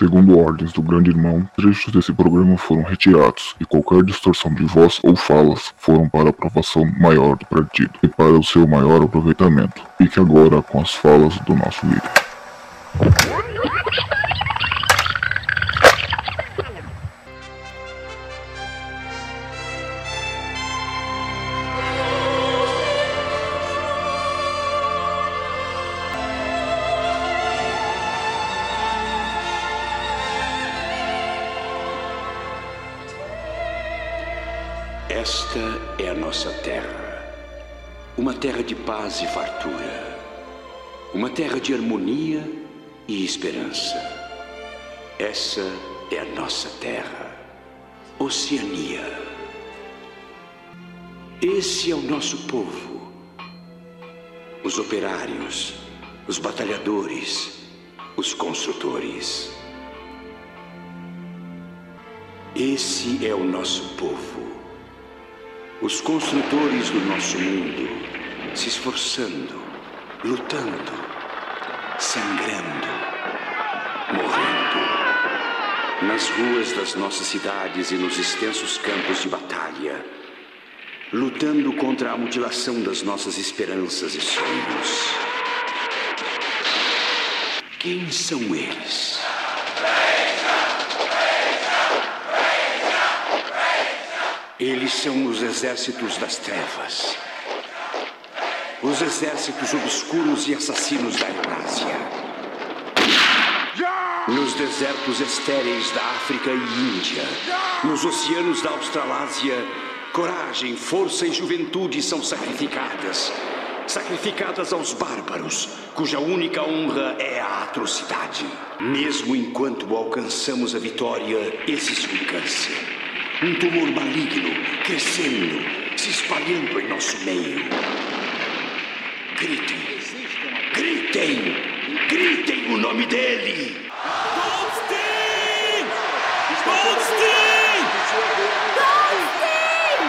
Segundo ordens do grande irmão, trechos desse programa foram retirados e qualquer distorção de voz ou falas foram para a aprovação maior do partido e para o seu maior aproveitamento. Fique agora com as falas do nosso líder. Esperança. Essa é a nossa terra. Oceania. Esse é o nosso povo. Os operários, os batalhadores, os construtores. Esse é o nosso povo. Os construtores do nosso mundo se esforçando, lutando, sangrando, morrendo. Nas ruas das nossas cidades e nos extensos campos de batalha, lutando contra a mutilação das nossas esperanças e sonhos. Quem são eles? Eles são os exércitos das trevas. Os exércitos obscuros e assassinos da Eurásia. Nos desertos estéreis da África e Índia. Nos oceanos da Australásia, coragem, força e juventude são sacrificadas. Sacrificadas aos bárbaros, cuja única honra é a atrocidade. Mesmo enquanto alcançamos a vitória, existe um câncer. Um tumor maligno crescendo, se espalhando em nosso meio. Gritem, gritem, gritem o nome dele! Goldstein! Goldstein!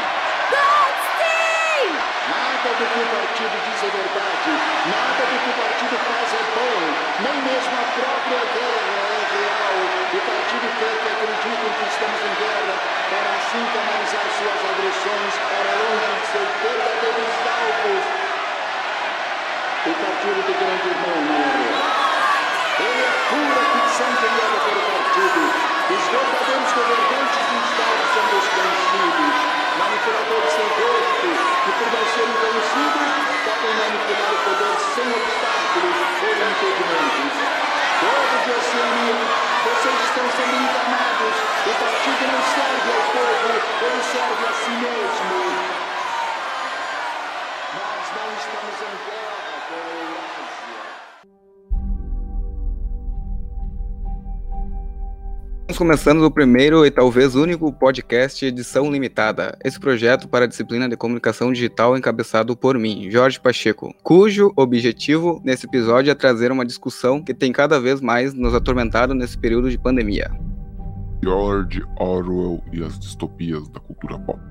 Goldstein! Nada do que o partido diz é verdade. Nada do que o partido faz é bom. Nem mesmo a própria guerra é real. O partido quer que acreditem que estamos em guerra para assim canalizar suas agressões para longe de seus verdadeiros alvos. O partido do grande irmão não é real. Ele é pura ficção criada pelo partido. Os verdadeiros governantes do Estado são desconhecidos. Manipuladores sem rosto, que por não serem conhecidos, podem manipular o poder sem obstáculos ou impedimentos. Povo de Oceania, vocês estão sendo enganados. O partido não serve ao povo, ele serve a si mesmo. Nós não estamos em Estamos começando o primeiro e talvez único podcast edição limitada. Esse projeto para a disciplina de comunicação digital encabeçado por mim, Jorge Pacheco, cujo objetivo nesse episódio é trazer uma discussão que tem cada vez mais nos atormentado nesse período de pandemia. George Orwell e as distopias da cultura pop.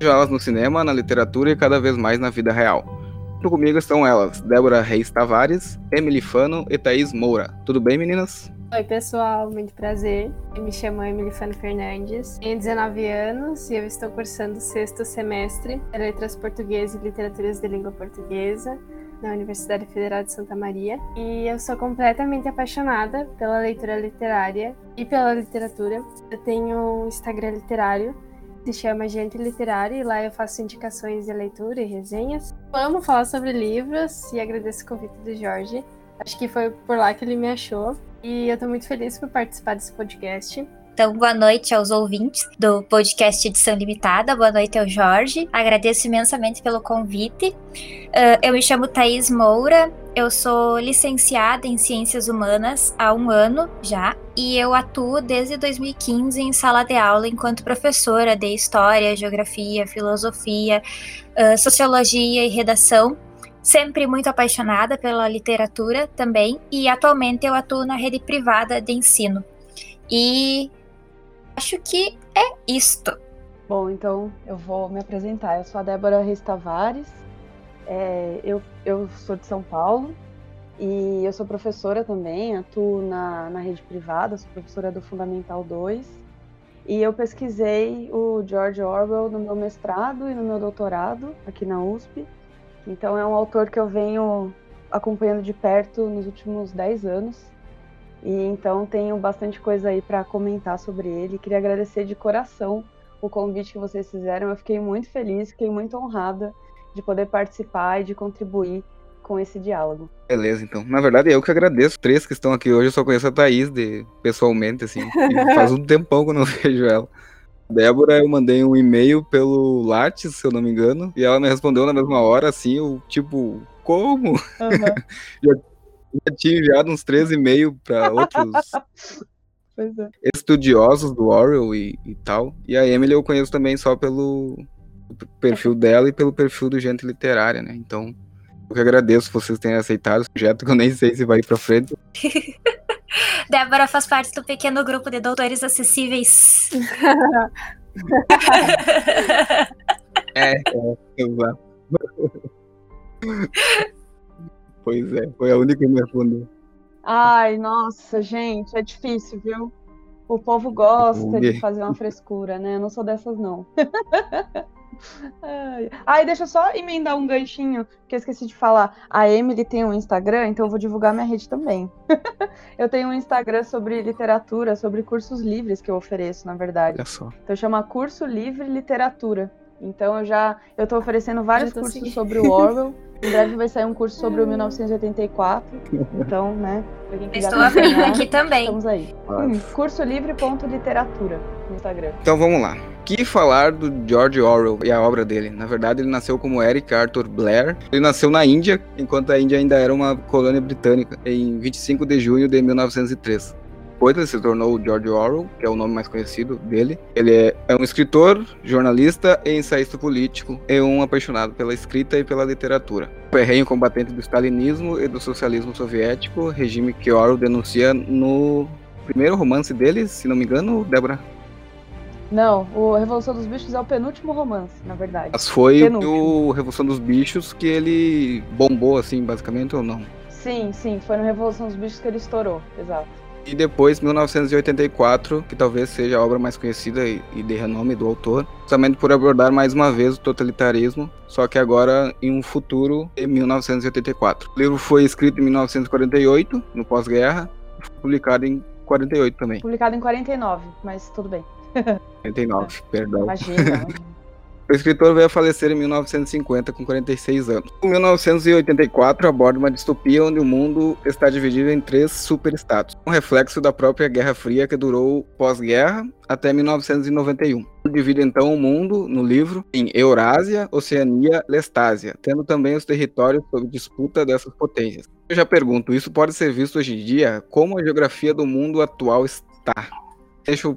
Elas no cinema, na literatura e cada vez mais na vida real. Comigo estão elas, Débora Reis Tavares, Emily Fano e Thaís Moura. Tudo bem, meninas? Oi, pessoal, muito prazer. Eu me chamo Emily Fano Fernandes, tenho 19 anos e eu estou cursando o sexto semestre de Letras Portuguesas e Literaturas de Língua Portuguesa na Universidade Federal de Santa Maria. E eu sou completamente apaixonada pela leitura literária e pela literatura. Eu tenho um Instagram literário se chama Gente Literária e lá eu faço indicações de leitura e resenhas. Amo falar sobre livros e agradeço o convite do Jorge. Acho que foi por lá que ele me achou. E eu tô muito feliz por participar desse podcast. Então, boa noite aos ouvintes do podcast Edição Limitada. Boa noite ao Jorge. Agradeço imensamente pelo convite. Uh, eu me chamo Thaís Moura. Eu sou licenciada em Ciências Humanas há um ano já. E eu atuo desde 2015 em sala de aula enquanto professora de História, Geografia, Filosofia, uh, Sociologia e Redação sempre muito apaixonada pela literatura também, e atualmente eu atuo na rede privada de ensino. E acho que é isto. Bom, então eu vou me apresentar. Eu sou a Débora Reis Tavares, é, eu, eu sou de São Paulo E eu sou professora também, atuo na, na rede privada, sou professora do Fundamental 2. E eu pesquisei o George Orwell no meu mestrado e no meu doutorado aqui na USP. Então é um autor que eu venho acompanhando de perto nos últimos 10 anos. E então tenho bastante coisa aí para comentar sobre ele. Queria agradecer de coração o convite que vocês fizeram. Eu fiquei muito feliz, fiquei muito honrada de poder participar e de contribuir com esse diálogo. Beleza, então. Na verdade, eu que agradeço. Três que estão aqui hoje, eu só conheço a Thaís de, pessoalmente, assim. faz um tempão que eu não vejo ela. Débora, eu mandei um e-mail pelo Lattes, se eu não me engano, e ela me respondeu na mesma hora, assim, eu, tipo, como? Uhum. já, já tinha enviado uns três e-mails para outros é. estudiosos do Orwell e, e, tal. E a Emily eu conheço também só pelo perfil dela e pelo perfil do Gente Literária, né? Então, eu que agradeço vocês terem aceitado o projeto, que eu nem sei se vai ir pra frente. Débora faz parte do pequeno grupo de doutores acessíveis. é, é, exato. pois é, foi a única que me respondeu. Ai, nossa, gente, é difícil, viu? O povo gosta de fazer uma frescura, né? Eu não sou dessas, não. Ai, deixa eu só emendar um ganchinho que eu esqueci de falar. A Emily tem um Instagram, então eu vou divulgar minha rede também. eu tenho um Instagram sobre literatura, sobre cursos livres que eu ofereço, na verdade. Então chama Curso Livre Literatura. Então eu já eu tô oferecendo vários cursos seguindo. sobre o Orwell. Em breve vai sair um curso sobre o 1984. Então, né? Estou abrindo aqui também. Estamos aí. Hum, cursolivre.literatura no Instagram. Então vamos lá. Que falar do George Orwell e a obra dele? Na verdade, ele nasceu como Eric Arthur Blair. Ele nasceu na Índia, enquanto a Índia ainda era uma colônia britânica, em 25 de junho de 1903 depois ele se tornou George Orwell, que é o nome mais conhecido dele. Ele é, é um escritor, jornalista e ensaísta político, e um apaixonado pela escrita e pela literatura. Ferrenho combatente do stalinismo e do socialismo soviético, regime que Orwell denuncia no primeiro romance dele, se não me engano, Débora. Não, o Revolução dos Bichos é o penúltimo romance, na verdade. Mas foi penúltimo. o Revolução dos Bichos que ele bombou, assim, basicamente, ou não? Sim, sim, foi no Revolução dos Bichos que ele estourou, exato. E depois, 1984, que talvez seja a obra mais conhecida e de renome do autor, justamente por abordar mais uma vez o totalitarismo, só que agora em um futuro em 1984. O livro foi escrito em 1948, no pós-guerra, e publicado em 48 também. Publicado em 49, mas tudo bem. 49, é. perdão. Imagina. O escritor veio a falecer em 1950 com 46 anos. Em 1984 aborda uma distopia onde o mundo está dividido em três superestados, um reflexo da própria Guerra Fria que durou pós-guerra até 1991. Divide então o mundo, no livro, em Eurásia, Oceania, Lestásia, tendo também os territórios sob disputa dessas potências. Eu já pergunto, isso pode ser visto hoje em dia? Como a geografia do mundo atual está? Deixo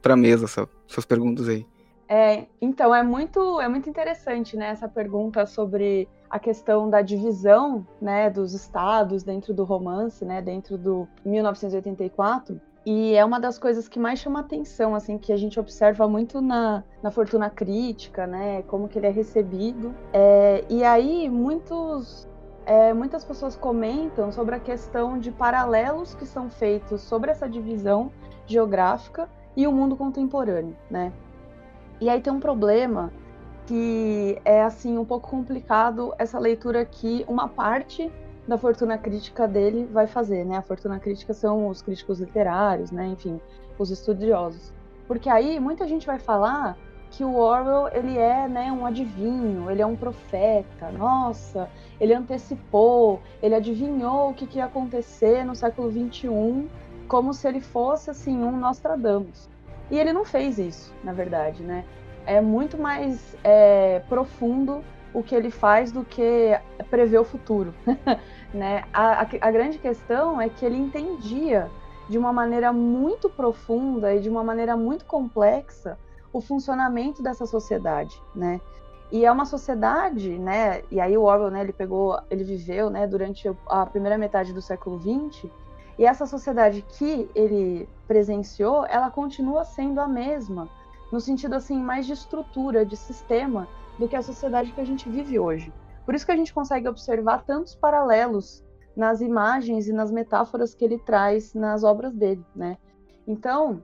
para mesa essas perguntas aí. É, então, é muito, é muito interessante né, essa pergunta sobre a questão da divisão né, dos estados dentro do romance, né, dentro do 1984. E é uma das coisas que mais chama atenção, assim, que a gente observa muito na, na fortuna crítica, né? Como que ele é recebido. É, e aí, muitos, é, muitas pessoas comentam sobre a questão de paralelos que são feitos sobre essa divisão geográfica e o mundo contemporâneo, né? E aí tem um problema que é assim um pouco complicado essa leitura que uma parte da fortuna crítica dele vai fazer, né? A fortuna crítica são os críticos literários, né? Enfim, os estudiosos. Porque aí muita gente vai falar que o Orwell ele é né, um adivinho, ele é um profeta. Nossa, ele antecipou, ele adivinhou o que, que ia acontecer no século XXI, como se ele fosse assim um Nostradamus. E ele não fez isso, na verdade, né? É muito mais é, profundo o que ele faz do que prever o futuro, né? A, a, a grande questão é que ele entendia de uma maneira muito profunda e de uma maneira muito complexa o funcionamento dessa sociedade, né? E é uma sociedade, né? E aí o Orwell, né? Ele pegou, ele viveu, né? Durante a primeira metade do século XX e essa sociedade que ele presenciou, ela continua sendo a mesma, no sentido assim mais de estrutura, de sistema, do que a sociedade que a gente vive hoje. Por isso que a gente consegue observar tantos paralelos nas imagens e nas metáforas que ele traz nas obras dele, né? Então,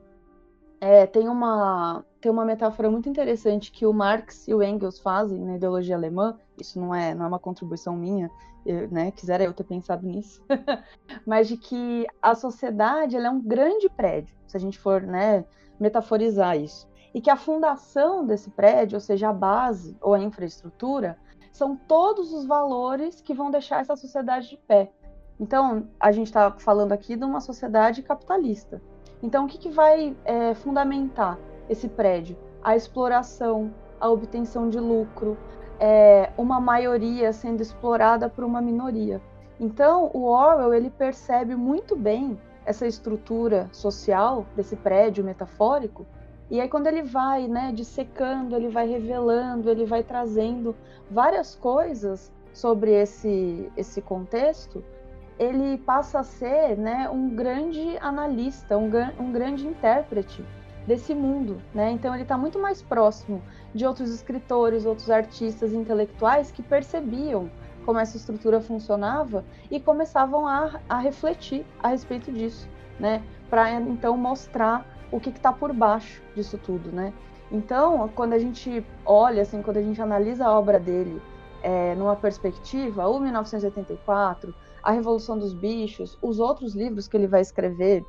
é, tem, uma, tem uma metáfora muito interessante que o Marx e o Engels fazem na ideologia alemã, isso não é, não é uma contribuição minha, eu, né, quisera eu ter pensado nisso, mas de que a sociedade é um grande prédio, se a gente for né, metaforizar isso, e que a fundação desse prédio, ou seja, a base ou a infraestrutura, são todos os valores que vão deixar essa sociedade de pé. Então, a gente está falando aqui de uma sociedade capitalista. Então, o que, que vai é, fundamentar esse prédio? A exploração, a obtenção de lucro, é, uma maioria sendo explorada por uma minoria. Então, o Orwell ele percebe muito bem essa estrutura social desse prédio metafórico. E aí, quando ele vai, né, dissecando, ele vai revelando, ele vai trazendo várias coisas sobre esse, esse contexto, ele passa a ser né, um grande analista, um, um grande intérprete desse mundo. Né? Então, ele está muito mais próximo de outros escritores, outros artistas intelectuais que percebiam como essa estrutura funcionava e começavam a, a refletir a respeito disso, né? Para então mostrar o que está por baixo disso tudo, né? Então, quando a gente olha, assim, quando a gente analisa a obra dele é, numa perspectiva, o 1984, a Revolução dos Bichos, os outros livros que ele vai escrever,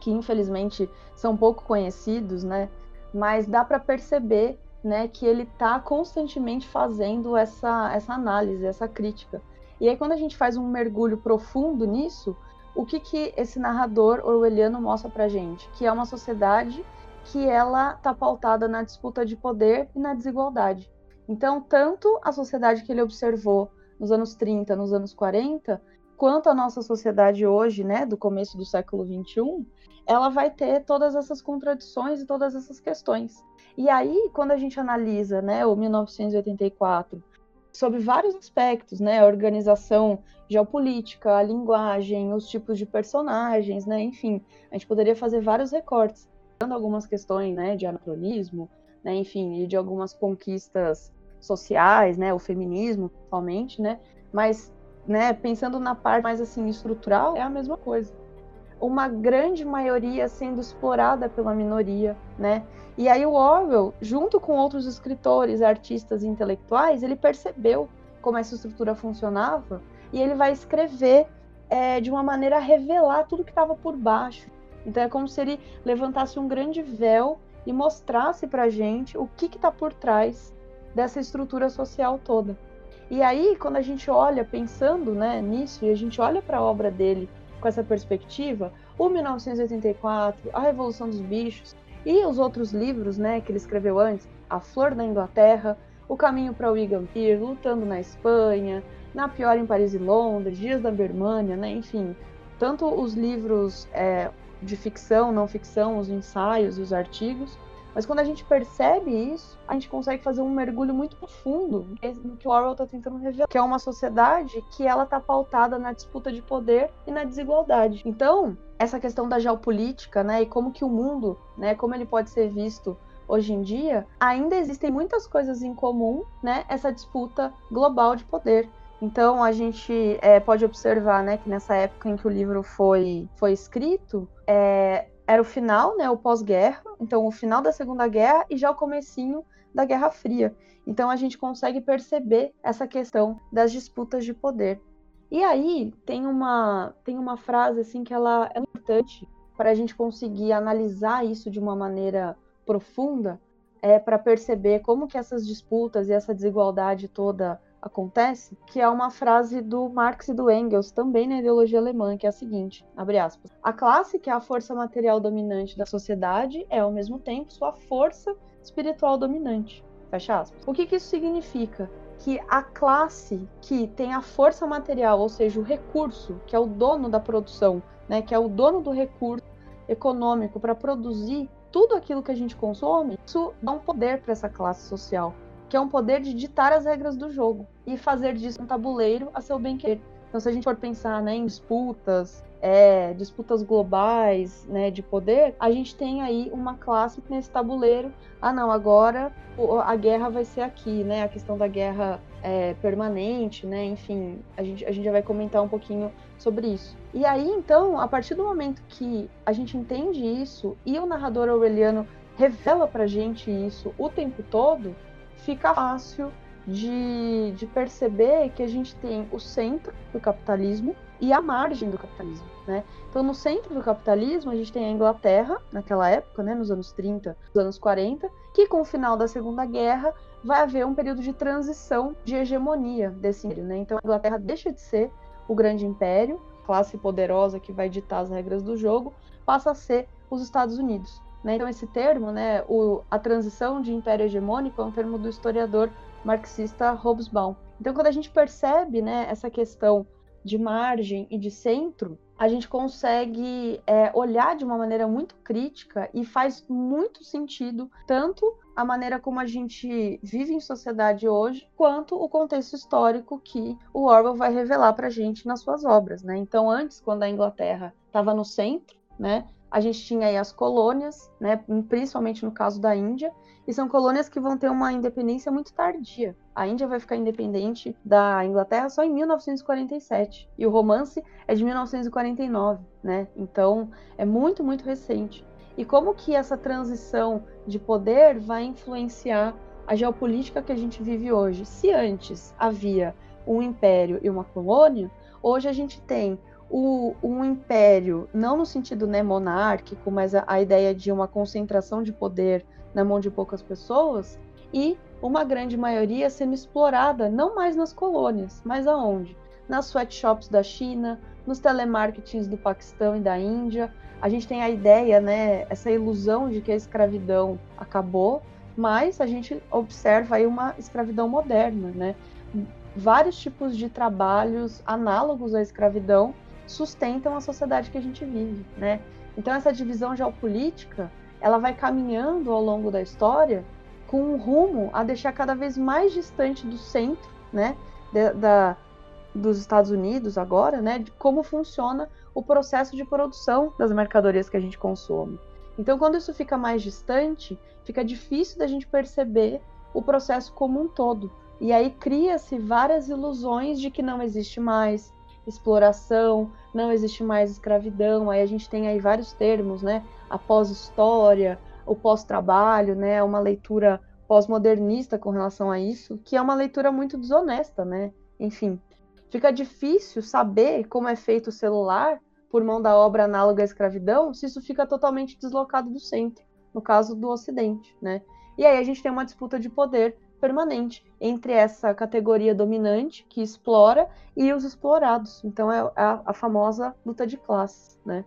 que infelizmente são pouco conhecidos, né? Mas dá para perceber né, que ele está constantemente fazendo essa, essa análise, essa crítica. E aí, quando a gente faz um mergulho profundo nisso, o que, que esse narrador orwelliano mostra para gente? Que é uma sociedade que ela está pautada na disputa de poder e na desigualdade. Então, tanto a sociedade que ele observou nos anos 30, nos anos 40, quanto a nossa sociedade hoje, né, do começo do século 21, ela vai ter todas essas contradições e todas essas questões. E aí, quando a gente analisa né, o 1984 sobre vários aspectos, né, a organização geopolítica, a linguagem, os tipos de personagens, né, enfim, a gente poderia fazer vários recortes, dando algumas questões, né, de anacronismo, né, enfim, e de algumas conquistas sociais, né, o feminismo, principalmente, né, mas, né, pensando na parte mais assim estrutural, é a mesma coisa uma grande maioria sendo explorada pela minoria, né? E aí o Orwell, junto com outros escritores, artistas e intelectuais, ele percebeu como essa estrutura funcionava e ele vai escrever é, de uma maneira a revelar tudo que estava por baixo. Então é como se ele levantasse um grande véu e mostrasse para gente o que está por trás dessa estrutura social toda. E aí, quando a gente olha pensando né, nisso, e a gente olha para a obra dele com essa perspectiva, o 1984, A Revolução dos Bichos e os outros livros né, que ele escreveu antes, A Flor da Inglaterra, O Caminho para o Wigan Pier, Lutando na Espanha, Na Pior em Paris e Londres, Dias da Birmania, né, enfim, tanto os livros é, de ficção, não ficção, os ensaios e os artigos, mas quando a gente percebe isso, a gente consegue fazer um mergulho muito profundo no que o Orwell está tentando revelar, que é uma sociedade que ela está pautada na disputa de poder e na desigualdade. Então, essa questão da geopolítica, né, e como que o mundo, né, como ele pode ser visto hoje em dia, ainda existem muitas coisas em comum, né, essa disputa global de poder. Então a gente é, pode observar, né, que nessa época em que o livro foi, foi escrito, é, era o final, né, o pós-guerra, então o final da Segunda Guerra e já o comecinho da Guerra Fria. Então a gente consegue perceber essa questão das disputas de poder. E aí tem uma tem uma frase assim que ela é importante para a gente conseguir analisar isso de uma maneira profunda, é para perceber como que essas disputas e essa desigualdade toda acontece, que é uma frase do Marx e do Engels, também na ideologia alemã, que é a seguinte, abre aspas, a classe, que é a força material dominante da sociedade, é ao mesmo tempo sua força espiritual dominante, fecha aspas. O que, que isso significa? Que a classe que tem a força material, ou seja, o recurso, que é o dono da produção, né, que é o dono do recurso econômico para produzir tudo aquilo que a gente consome, isso dá um poder para essa classe social que é um poder de ditar as regras do jogo e fazer disso um tabuleiro a seu bem querer. Então, se a gente for pensar né, em disputas, é, disputas globais, né, de poder, a gente tem aí uma classe nesse tabuleiro. Ah, não, agora a guerra vai ser aqui, né? A questão da guerra é, permanente, né? Enfim, a gente, a gente já vai comentar um pouquinho sobre isso. E aí, então, a partir do momento que a gente entende isso e o narrador aureliano revela pra gente isso o tempo todo, fica fácil de, de perceber que a gente tem o centro do capitalismo e a margem do capitalismo, né? Então, no centro do capitalismo, a gente tem a Inglaterra, naquela época, né, nos anos 30, nos anos 40, que com o final da Segunda Guerra vai haver um período de transição de hegemonia desse império, né? Então, a Inglaterra deixa de ser o grande império, classe poderosa que vai ditar as regras do jogo, passa a ser os Estados Unidos. Né? Então, esse termo, né, o, a transição de império hegemônico, é um termo do historiador marxista Hobsbawm. Então, quando a gente percebe né, essa questão de margem e de centro, a gente consegue é, olhar de uma maneira muito crítica e faz muito sentido tanto a maneira como a gente vive em sociedade hoje, quanto o contexto histórico que o Orwell vai revelar para a gente nas suas obras. Né? Então, antes, quando a Inglaterra estava no centro, né, a gente tinha aí as colônias, né, principalmente no caso da Índia, e são colônias que vão ter uma independência muito tardia. A Índia vai ficar independente da Inglaterra só em 1947 e o romance é de 1949, né? Então é muito muito recente. E como que essa transição de poder vai influenciar a geopolítica que a gente vive hoje? Se antes havia um império e uma colônia, hoje a gente tem o, um império, não no sentido né, monárquico, mas a, a ideia de uma concentração de poder na mão de poucas pessoas, e uma grande maioria sendo explorada não mais nas colônias, mas aonde? Nas sweatshops da China, nos telemarketings do Paquistão e da Índia. A gente tem a ideia, né, essa ilusão de que a escravidão acabou, mas a gente observa aí uma escravidão moderna, né? Vários tipos de trabalhos análogos à escravidão sustentam a sociedade que a gente vive, né? Então essa divisão geopolítica, ela vai caminhando ao longo da história com um rumo a deixar cada vez mais distante do centro, né, de, da, dos Estados Unidos agora, né, de como funciona o processo de produção das mercadorias que a gente consome. Então, quando isso fica mais distante, fica difícil da gente perceber o processo como um todo. E aí cria-se várias ilusões de que não existe mais exploração, não existe mais escravidão. Aí a gente tem aí vários termos, né? A pós-história, o pós-trabalho, né? Uma leitura pós-modernista com relação a isso, que é uma leitura muito desonesta, né? Enfim, fica difícil saber como é feito o celular por mão da obra análoga à escravidão, se isso fica totalmente deslocado do centro, no caso do Ocidente, né? E aí a gente tem uma disputa de poder permanente entre essa categoria dominante que explora e os explorados. Então é a, a famosa luta de classes, né?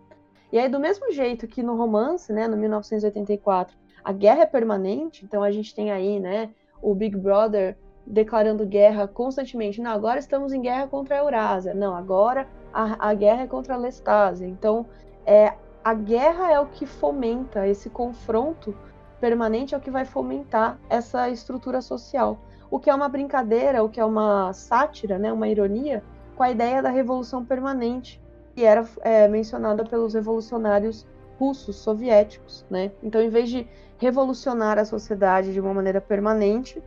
E aí do mesmo jeito que no romance, né, no 1984, a guerra é permanente, então a gente tem aí, né, o Big Brother declarando guerra constantemente. Não, agora estamos em guerra contra a Eurásia. Não, agora a, a guerra é contra a Lestásia. Então, é, a guerra é o que fomenta esse confronto permanente é o que vai fomentar essa estrutura social. O que é uma brincadeira, o que é uma sátira, né, uma ironia, com a ideia da revolução permanente, que era é, mencionada pelos revolucionários russos, soviéticos. Né? Então, em vez de revolucionar a sociedade de uma maneira permanente,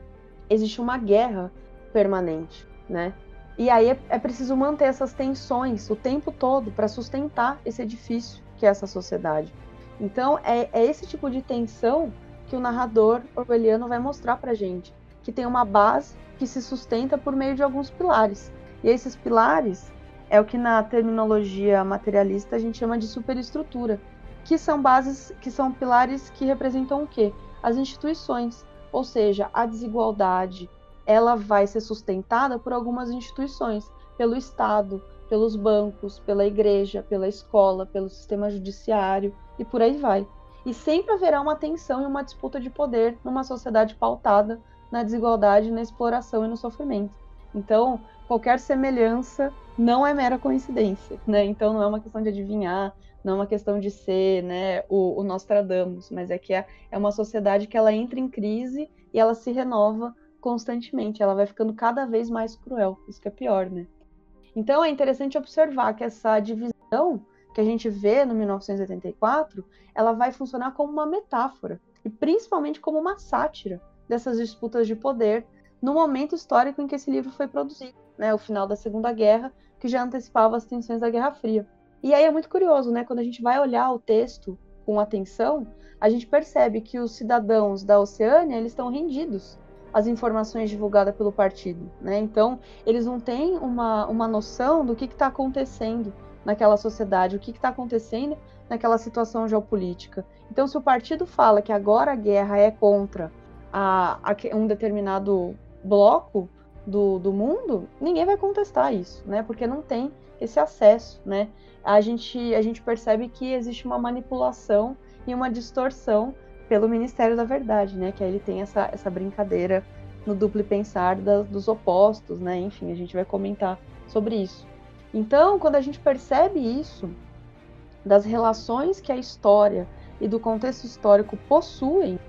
existe uma guerra permanente. Né? E aí é, é preciso manter essas tensões o tempo todo para sustentar esse edifício que é essa sociedade. Então, é, é esse tipo de tensão que o narrador orwelliano vai mostrar para gente, que tem uma base que se sustenta por meio de alguns pilares. E esses pilares é o que na terminologia materialista a gente chama de superestrutura, que são bases, que são pilares que representam o quê? As instituições, ou seja, a desigualdade, ela vai ser sustentada por algumas instituições, pelo Estado, pelos bancos, pela igreja, pela escola, pelo sistema judiciário e por aí vai. E sempre haverá uma tensão e uma disputa de poder numa sociedade pautada na desigualdade, na exploração e no sofrimento. Então, qualquer semelhança não é mera coincidência, né? Então, não é uma questão de adivinhar, não é uma questão de ser, né, o, o Nostradamus, mas é que é, é uma sociedade que ela entra em crise e ela se renova constantemente, ela vai ficando cada vez mais cruel, isso que é pior, né? Então, é interessante observar que essa divisão que a gente vê no 1984, ela vai funcionar como uma metáfora e principalmente como uma sátira dessas disputas de poder no momento histórico em que esse livro foi produzido, né, o final da Segunda Guerra, que já antecipava as tensões da Guerra Fria. E aí é muito curioso, né, quando a gente vai olhar o texto com atenção, a gente percebe que os cidadãos da Oceânia, eles estão rendidos às informações divulgadas pelo partido, né? Então, eles não têm uma, uma noção do que está acontecendo naquela sociedade, o que está acontecendo naquela situação geopolítica. Então, se o partido fala que agora a guerra é contra a, a um determinado bloco do, do mundo, ninguém vai contestar isso, né? Porque não tem esse acesso, né? A gente, a gente percebe que existe uma manipulação e uma distorção pelo Ministério da Verdade, né? Que aí ele tem essa, essa brincadeira no duplo pensar da, dos opostos, né? Enfim, a gente vai comentar sobre isso. Então, quando a gente percebe isso, das relações que a história e do contexto histórico possuem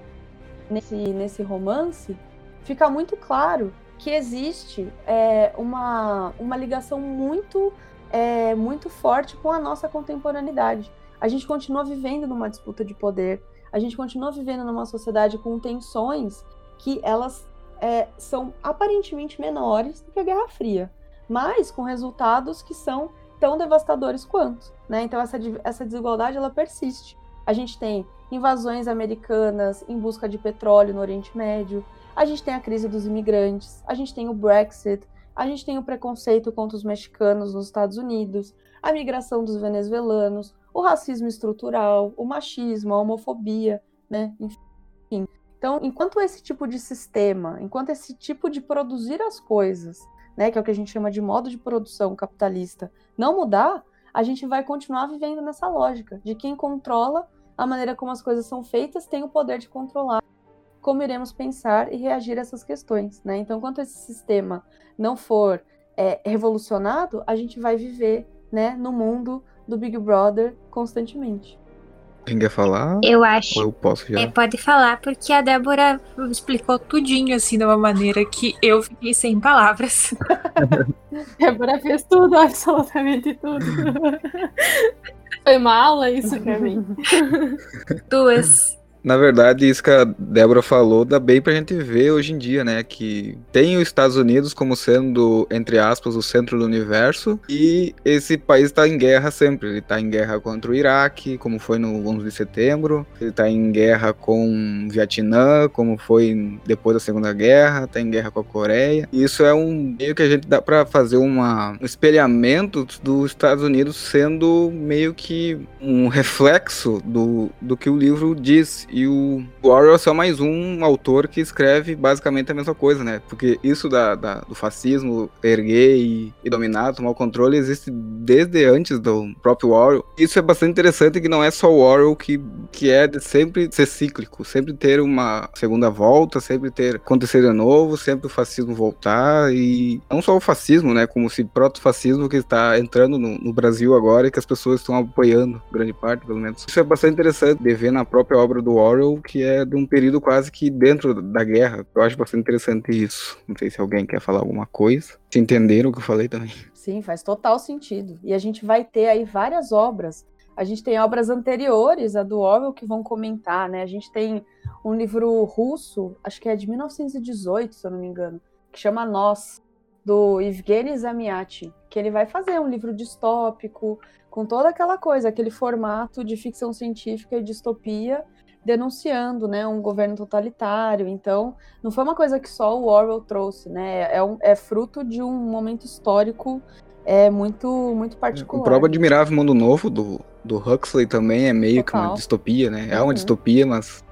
nesse, nesse romance, fica muito claro que existe é, uma, uma ligação muito, é, muito forte com a nossa contemporaneidade. A gente continua vivendo numa disputa de poder, a gente continua vivendo numa sociedade com tensões que elas é, são aparentemente menores do que a Guerra Fria, mas com resultados que são tão devastadores quanto. Né? Então essa, essa desigualdade ela persiste. A gente tem invasões americanas em busca de petróleo no Oriente Médio, a gente tem a crise dos imigrantes, a gente tem o Brexit, a gente tem o preconceito contra os mexicanos nos Estados Unidos, a migração dos venezuelanos, o racismo estrutural, o machismo, a homofobia, né? Enfim. Então, enquanto esse tipo de sistema, enquanto esse tipo de produzir as coisas, né, que é o que a gente chama de modo de produção capitalista, não mudar, a gente vai continuar vivendo nessa lógica de quem controla a maneira como as coisas são feitas tem o poder de controlar como iremos pensar e reagir a essas questões, né? Então, enquanto esse sistema não for é, revolucionado, a gente vai viver, né, no mundo do Big Brother constantemente. Quem quer falar? Eu acho. Ou eu posso já? É, pode falar, porque a Débora explicou tudinho, assim, de uma maneira que eu fiquei sem palavras. Débora fez tudo, absolutamente tudo. Foi uma aula isso pra mim. Duas. Na verdade, isso que a Débora falou dá bem pra gente ver hoje em dia, né? Que tem os Estados Unidos como sendo, entre aspas, o centro do universo e esse país tá em guerra sempre. Ele tá em guerra contra o Iraque, como foi no 11 de setembro, ele tá em guerra com o Vietnã, como foi depois da Segunda Guerra, tá em guerra com a Coreia. E isso é um meio que a gente dá pra fazer uma, um espelhamento dos Estados Unidos sendo meio que um reflexo do, do que o livro diz e o Orwell é só mais um autor que escreve basicamente a mesma coisa, né? Porque isso da, da do fascismo erguer e, e, dominar, tomar o controle, existe desde antes do próprio Orwell. Isso é bastante interessante que não é só o Orwell que, que é de sempre ser cíclico, sempre ter uma segunda volta, sempre ter acontecer de novo, sempre o fascismo voltar e não só o fascismo, né? Como se proto-fascismo que está entrando no, no Brasil agora e que as pessoas estão apoiando, grande parte pelo menos. Isso é bastante interessante de ver na própria obra do Orwell, que é de um período quase que dentro da guerra. Eu acho bastante interessante isso. Não sei se alguém quer falar alguma coisa. Se entenderam o que eu falei também. Sim, faz total sentido. E a gente vai ter aí várias obras. A gente tem obras anteriores a do Orwell que vão comentar, né? A gente tem um livro russo, acho que é de 1918, se eu não me engano, que chama Nós, do Evgeny Zamiaty, que ele vai fazer um livro distópico, com toda aquela coisa, aquele formato de ficção científica e distopia, denunciando né, um governo totalitário. Então, não foi uma coisa que só o Orwell trouxe, né? É, um, é fruto de um momento histórico é, muito, muito particular. O próprio Admirável Mundo Novo do, do Huxley também é meio Total. que uma distopia, né? É uma uhum. distopia, mas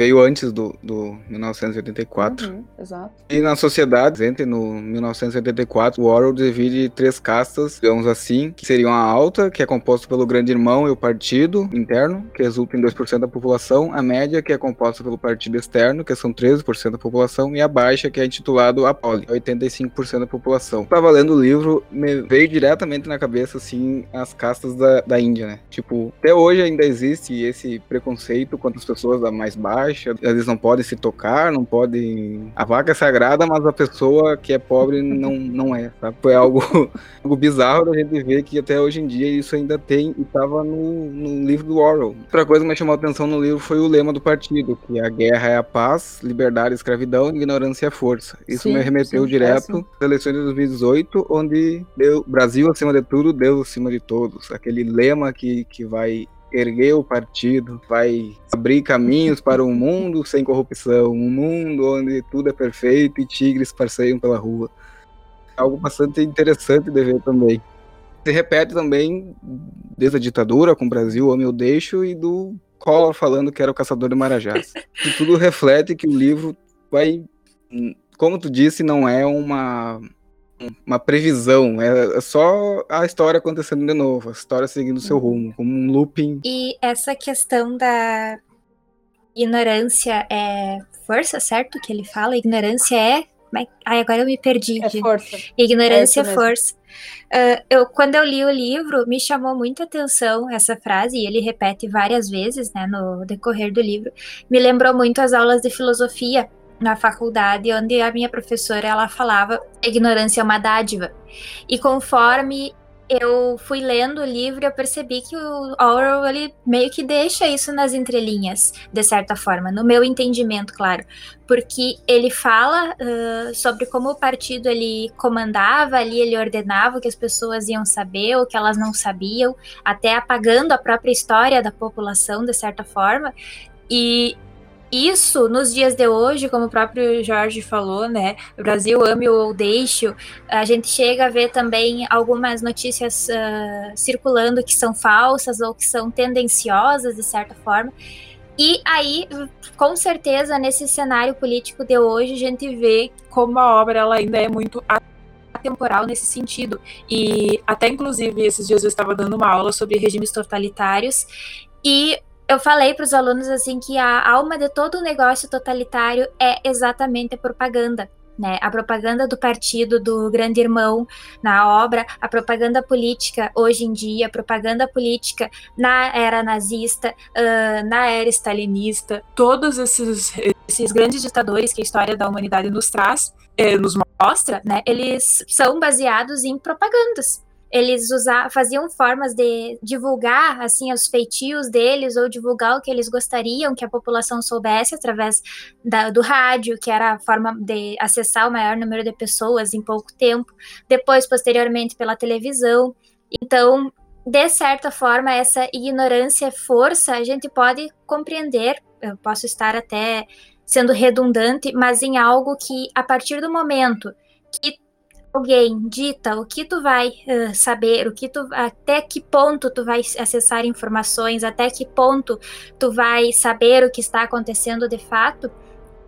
veio antes do, do 1984. Uhum, exato. E na sociedade, entre no 1984, o Orwell divide três castas, digamos assim, que seriam a alta, que é composta pelo grande irmão e o partido interno, que resulta em 2% da população, a média, que é composta pelo partido externo, que são 13% da população, e a baixa, que é intitulado a poli, 85% da população. Tava lendo o livro, me veio diretamente na cabeça, assim, as castas da, da Índia, né? Tipo, até hoje ainda existe esse preconceito contra as pessoas da mais baixa, eles não podem se tocar, não podem. A vaca é sagrada, mas a pessoa que é pobre não, não é, sabe? Foi algo, algo bizarro da gente ver que até hoje em dia isso ainda tem e estava no, no livro do Orwell. Outra coisa que me chamou a atenção no livro foi o lema do partido, que a guerra é a paz, liberdade é a escravidão, ignorância é a força. Isso Sim, me remeteu sim, direto às eleições de 2018, onde deu Brasil acima de tudo, Deus acima de todos. Aquele lema que, que vai erguer o partido, vai abrir caminhos para um mundo sem corrupção, um mundo onde tudo é perfeito e tigres passeiam pela rua. Algo bastante interessante de ver também. Se repete também desde a ditadura com o Brasil, Homem Eu Deixo, e do Collor falando que era o caçador de marajás. E tudo reflete que o livro vai, como tu disse, não é uma uma previsão, é é só a história acontecendo de novo, a história seguindo seu rumo, como um looping. E essa questão da ignorância é força, certo? Que ele fala? Ignorância é. Ai, agora eu me perdi. É força. Ignorância É é força. Ah, eu, quando eu li o livro, me chamou muita atenção essa frase, e ele repete várias vezes né, no decorrer do livro. Me lembrou muito as aulas de filosofia na faculdade, onde a minha professora ela falava ignorância é uma dádiva. E conforme eu fui lendo o livro, eu percebi que o Orwell ele meio que deixa isso nas entrelinhas, de certa forma, no meu entendimento, claro porque ele fala uh, sobre como o partido ele comandava ali, ele ordenava o que as pessoas iam saber, o que elas não sabiam, até apagando a própria história da população de certa forma. E isso, nos dias de hoje, como o próprio Jorge falou, né? Brasil ame ou deixe, a gente chega a ver também algumas notícias uh, circulando que são falsas ou que são tendenciosas de certa forma. E aí, com certeza, nesse cenário político de hoje, a gente vê como a obra ela ainda é muito atemporal nesse sentido. E até, inclusive, esses dias eu estava dando uma aula sobre regimes totalitários e eu falei para os alunos assim que a alma de todo o negócio totalitário é exatamente a propaganda. Né, a propaganda do partido do grande irmão na obra, a propaganda política hoje em dia, a propaganda política na era nazista, uh, na era stalinista, todos esses, esses grandes ditadores que a história da humanidade nos traz, eh, nos mostra, né, eles são baseados em propagandas eles usar, faziam formas de divulgar assim os feitios deles ou divulgar o que eles gostariam que a população soubesse através da, do rádio, que era a forma de acessar o maior número de pessoas em pouco tempo, depois posteriormente pela televisão. Então, de certa forma, essa ignorância força a gente pode compreender. Eu posso estar até sendo redundante, mas em algo que a partir do momento que alguém dita o que tu vai uh, saber, o que tu, até que ponto tu vai acessar informações, até que ponto tu vai saber o que está acontecendo de fato,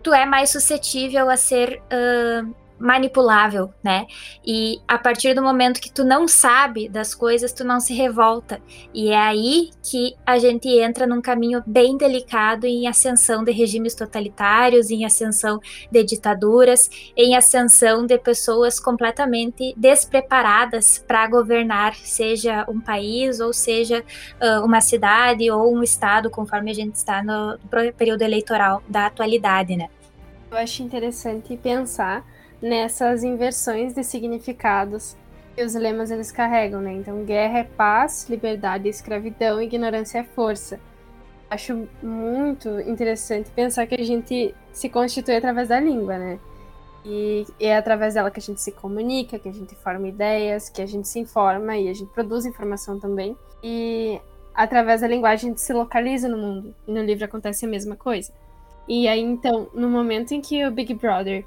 tu é mais suscetível a ser uh, manipulável, né? E a partir do momento que tu não sabe das coisas, tu não se revolta. E é aí que a gente entra num caminho bem delicado em ascensão de regimes totalitários, em ascensão de ditaduras, em ascensão de pessoas completamente despreparadas para governar, seja um país ou seja uh, uma cidade ou um estado, conforme a gente está no período eleitoral da atualidade, né? Eu acho interessante pensar nessas inversões de significados que os lemas eles carregam, né? Então, guerra é paz, liberdade é escravidão, ignorância é força. Acho muito interessante pensar que a gente se constitui através da língua, né? E é através dela que a gente se comunica, que a gente forma ideias, que a gente se informa e a gente produz informação também. E através da linguagem a gente se localiza no mundo. E no livro acontece a mesma coisa. E aí, então, no momento em que o Big Brother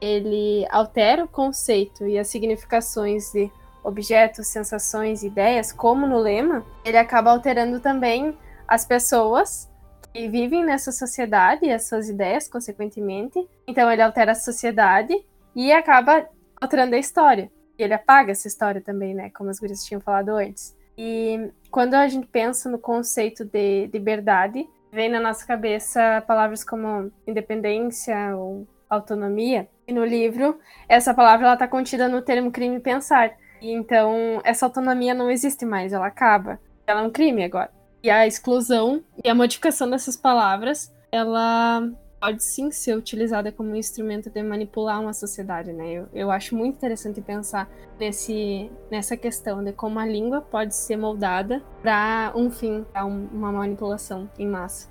ele altera o conceito e as significações de objetos, sensações, ideias, como no lema, ele acaba alterando também as pessoas que vivem nessa sociedade e as suas ideias, consequentemente. Então ele altera a sociedade e acaba alterando a história. E ele apaga essa história também, né? Como as gurias tinham falado antes. E quando a gente pensa no conceito de liberdade, vem na nossa cabeça palavras como independência ou autonomia. No livro, essa palavra está contida no termo crime pensar. E então, essa autonomia não existe mais, ela acaba. Ela é um crime agora. E a exclusão e a modificação dessas palavras ela pode sim ser utilizada como um instrumento de manipular uma sociedade, né? Eu, eu acho muito interessante pensar nesse, nessa questão de como a língua pode ser moldada para um fim, para um, uma manipulação em massa.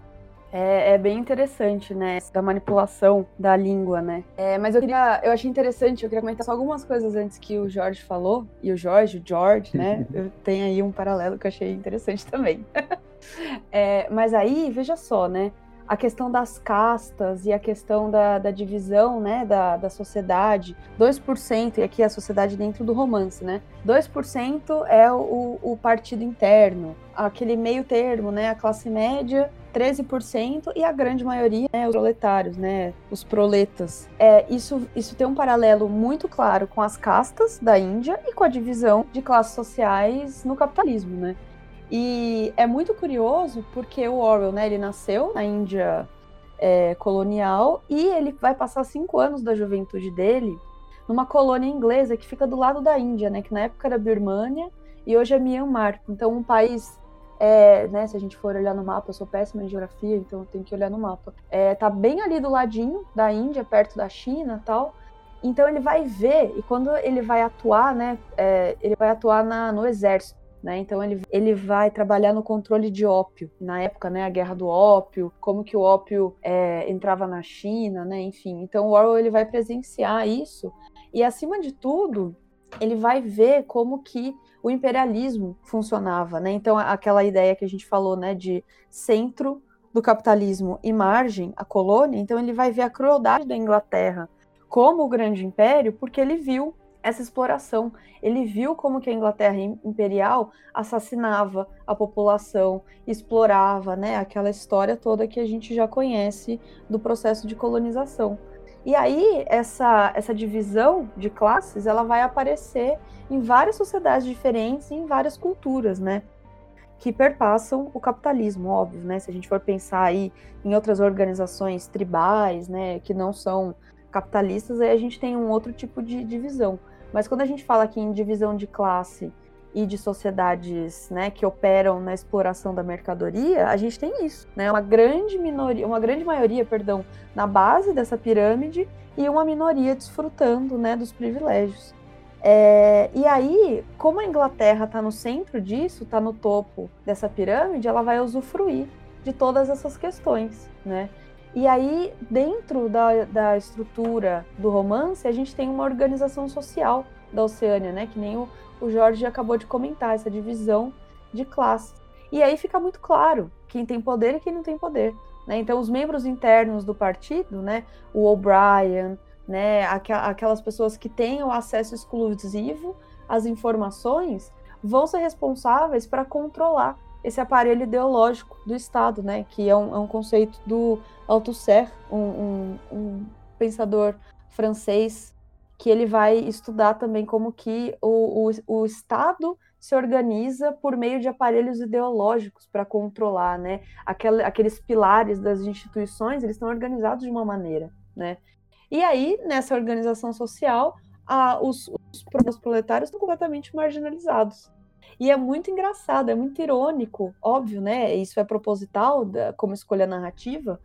É, é, bem interessante, né? Da manipulação da língua, né? É, mas eu queria, eu achei interessante, eu queria comentar só algumas coisas antes que o Jorge falou, e o Jorge, o George, né? tenho aí um paralelo que eu achei interessante também. é, mas aí, veja só, né? A questão das castas e a questão da, da divisão né, da, da sociedade, 2%, e aqui a sociedade dentro do romance, né? 2% é o, o partido interno, aquele meio termo, né? A classe média 13% e a grande maioria, né, os proletários, né, os proletas. É, isso, isso tem um paralelo muito claro com as castas da Índia e com a divisão de classes sociais no capitalismo, né? E é muito curioso porque o Orwell, né, ele nasceu na Índia é, colonial e ele vai passar cinco anos da juventude dele numa colônia inglesa que fica do lado da Índia, né, que na época era Birmânia e hoje é Myanmar. Então, um país, é, né, se a gente for olhar no mapa, eu sou péssima em geografia, então eu tenho que olhar no mapa. É, tá bem ali do ladinho da Índia, perto da China, tal. Então ele vai ver e quando ele vai atuar, né, é, ele vai atuar na, no exército. Né? Então ele, ele vai trabalhar no controle de ópio. Na época, né, a guerra do ópio, como que o ópio é, entrava na China, né? Enfim, então o Orwell ele vai presenciar isso e acima de tudo ele vai ver como que o imperialismo funcionava, né? Então aquela ideia que a gente falou, né, de centro do capitalismo e margem, a colônia. Então ele vai ver a crueldade da Inglaterra como o grande império, porque ele viu essa exploração. Ele viu como que a Inglaterra imperial assassinava a população, explorava, né, aquela história toda que a gente já conhece do processo de colonização. E aí essa essa divisão de classes, ela vai aparecer em várias sociedades diferentes, em várias culturas, né? Que perpassam o capitalismo, óbvio, né? Se a gente for pensar aí em outras organizações tribais, né, que não são capitalistas, aí a gente tem um outro tipo de divisão. Mas quando a gente fala aqui em divisão de classe e de sociedades né, que operam na exploração da mercadoria, a gente tem isso, né? Uma grande minoria, uma grande maioria, perdão, na base dessa pirâmide e uma minoria desfrutando né, dos privilégios. É, e aí, como a Inglaterra está no centro disso, está no topo dessa pirâmide, ela vai usufruir de todas essas questões, né? E aí, dentro da, da estrutura do romance, a gente tem uma organização social da Oceânia, né? Que nem o, o Jorge acabou de comentar, essa divisão de classes. E aí fica muito claro quem tem poder e quem não tem poder. Né? Então, os membros internos do partido, né? O O'Brien, né? Aquelas pessoas que têm o acesso exclusivo às informações, vão ser responsáveis para controlar esse aparelho ideológico do Estado, né? Que é um, é um conceito do Althusser, um, um, um, pensador francês, que ele vai estudar também como que o, o, o Estado se organiza por meio de aparelhos ideológicos para controlar, né? Aquela, aqueles pilares das instituições, eles estão organizados de uma maneira, né? E aí, nessa organização social, a, os, os proletários estão completamente marginalizados. E é muito engraçado, é muito irônico, óbvio, né? Isso é proposital da, como escolha narrativa,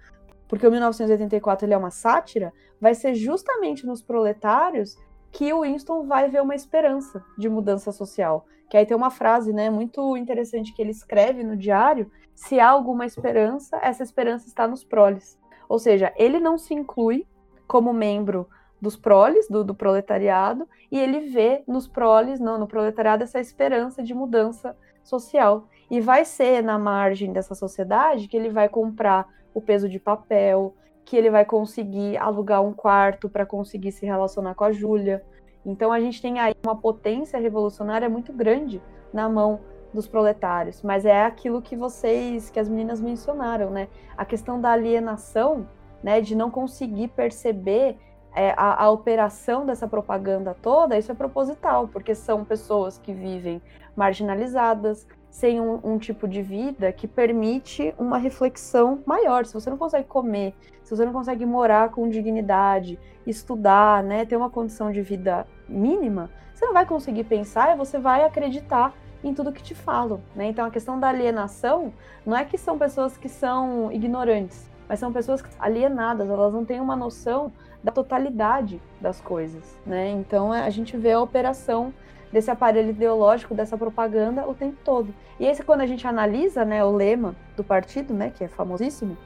porque o 1984 ele é uma sátira, vai ser justamente nos proletários que o Winston vai ver uma esperança de mudança social. Que aí tem uma frase, né, muito interessante que ele escreve no diário: se há alguma esperança, essa esperança está nos proles. Ou seja, ele não se inclui como membro dos proles, do, do, proletariado, e ele vê nos proles, não, no proletariado, essa esperança de mudança social. E vai ser na margem dessa sociedade que ele vai comprar o peso de papel, que ele vai conseguir alugar um quarto para conseguir se relacionar com a Júlia. Então a gente tem aí uma potência revolucionária muito grande na mão dos proletários, mas é aquilo que vocês, que as meninas mencionaram, né? A questão da alienação, né, de não conseguir perceber é, a, a, operação dessa propaganda toda, isso é proposital, porque são pessoas que vivem marginalizadas, sem um, um, tipo de vida que permite uma reflexão maior. Se você não consegue comer, se você não consegue morar com dignidade, estudar, né, ter uma condição de vida mínima, você não vai conseguir pensar e você vai acreditar em tudo que te falam. Né? Então a questão da alienação não é que são pessoas que são ignorantes, mas são pessoas alienadas, elas não têm uma noção da totalidade das coisas, né? Então a gente vê a operação desse aparelho ideológico, dessa propaganda o tempo todo. E esse quando a gente analisa, né, o lema do partido, né, que é famosíssimo,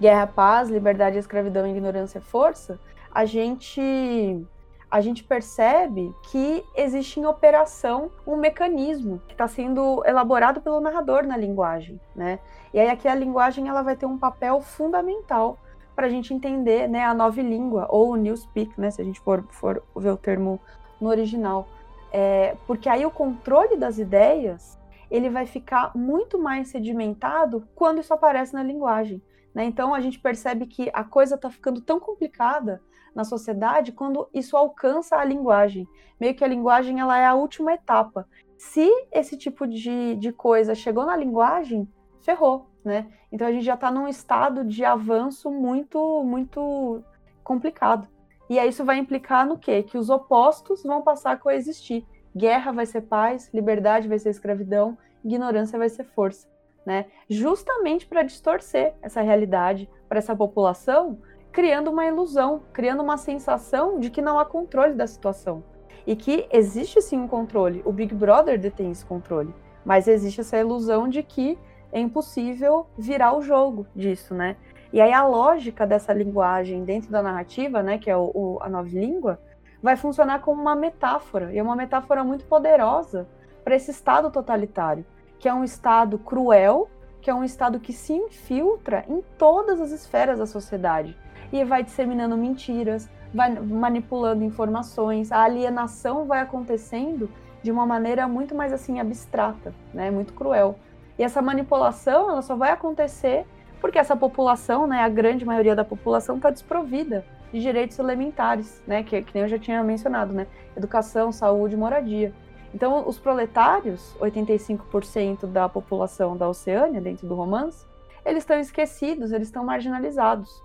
guerra, paz, liberdade, escravidão, ignorância força, a gente a gente percebe que existe em operação um mecanismo que está sendo elaborado pelo narrador na linguagem, né? E aí aqui a linguagem ela vai ter um papel fundamental para a gente entender, né, a nova língua ou o newspeak, né, se a gente for, for ver o termo no original, é, porque aí o controle das ideias ele vai ficar muito mais sedimentado quando isso aparece na linguagem. Né? Então a gente percebe que a coisa está ficando tão complicada na sociedade quando isso alcança a linguagem. Meio que a linguagem ela é a última etapa. Se esse tipo de, de coisa chegou na linguagem, ferrou, né? Então a gente já está num estado de avanço muito, muito complicado. E aí isso vai implicar no quê? Que os opostos vão passar a coexistir. Guerra vai ser paz, liberdade vai ser escravidão, ignorância vai ser força né? Justamente para distorcer essa realidade para essa população, criando uma ilusão, criando uma sensação de que não há controle da situação. E que existe sim um controle, o Big Brother detém esse controle, mas existe essa ilusão de que é impossível virar o jogo disso, né? E aí a lógica dessa linguagem dentro da narrativa, né, que é o, o, a nova língua, vai funcionar como uma metáfora, e é uma metáfora muito poderosa para esse estado totalitário que é um Estado cruel, que é um Estado que se infiltra em todas as esferas da sociedade e vai disseminando mentiras, vai manipulando informações, a alienação vai acontecendo de uma maneira muito mais assim abstrata, né, muito cruel. E essa manipulação, ela só vai acontecer porque essa população, né, a grande maioria da população está desprovida de direitos elementares, né, que, que nem eu já tinha mencionado, né, educação, saúde, moradia. Então, os proletários, 85% da população da Oceânia, dentro do romance, eles estão esquecidos, eles estão marginalizados.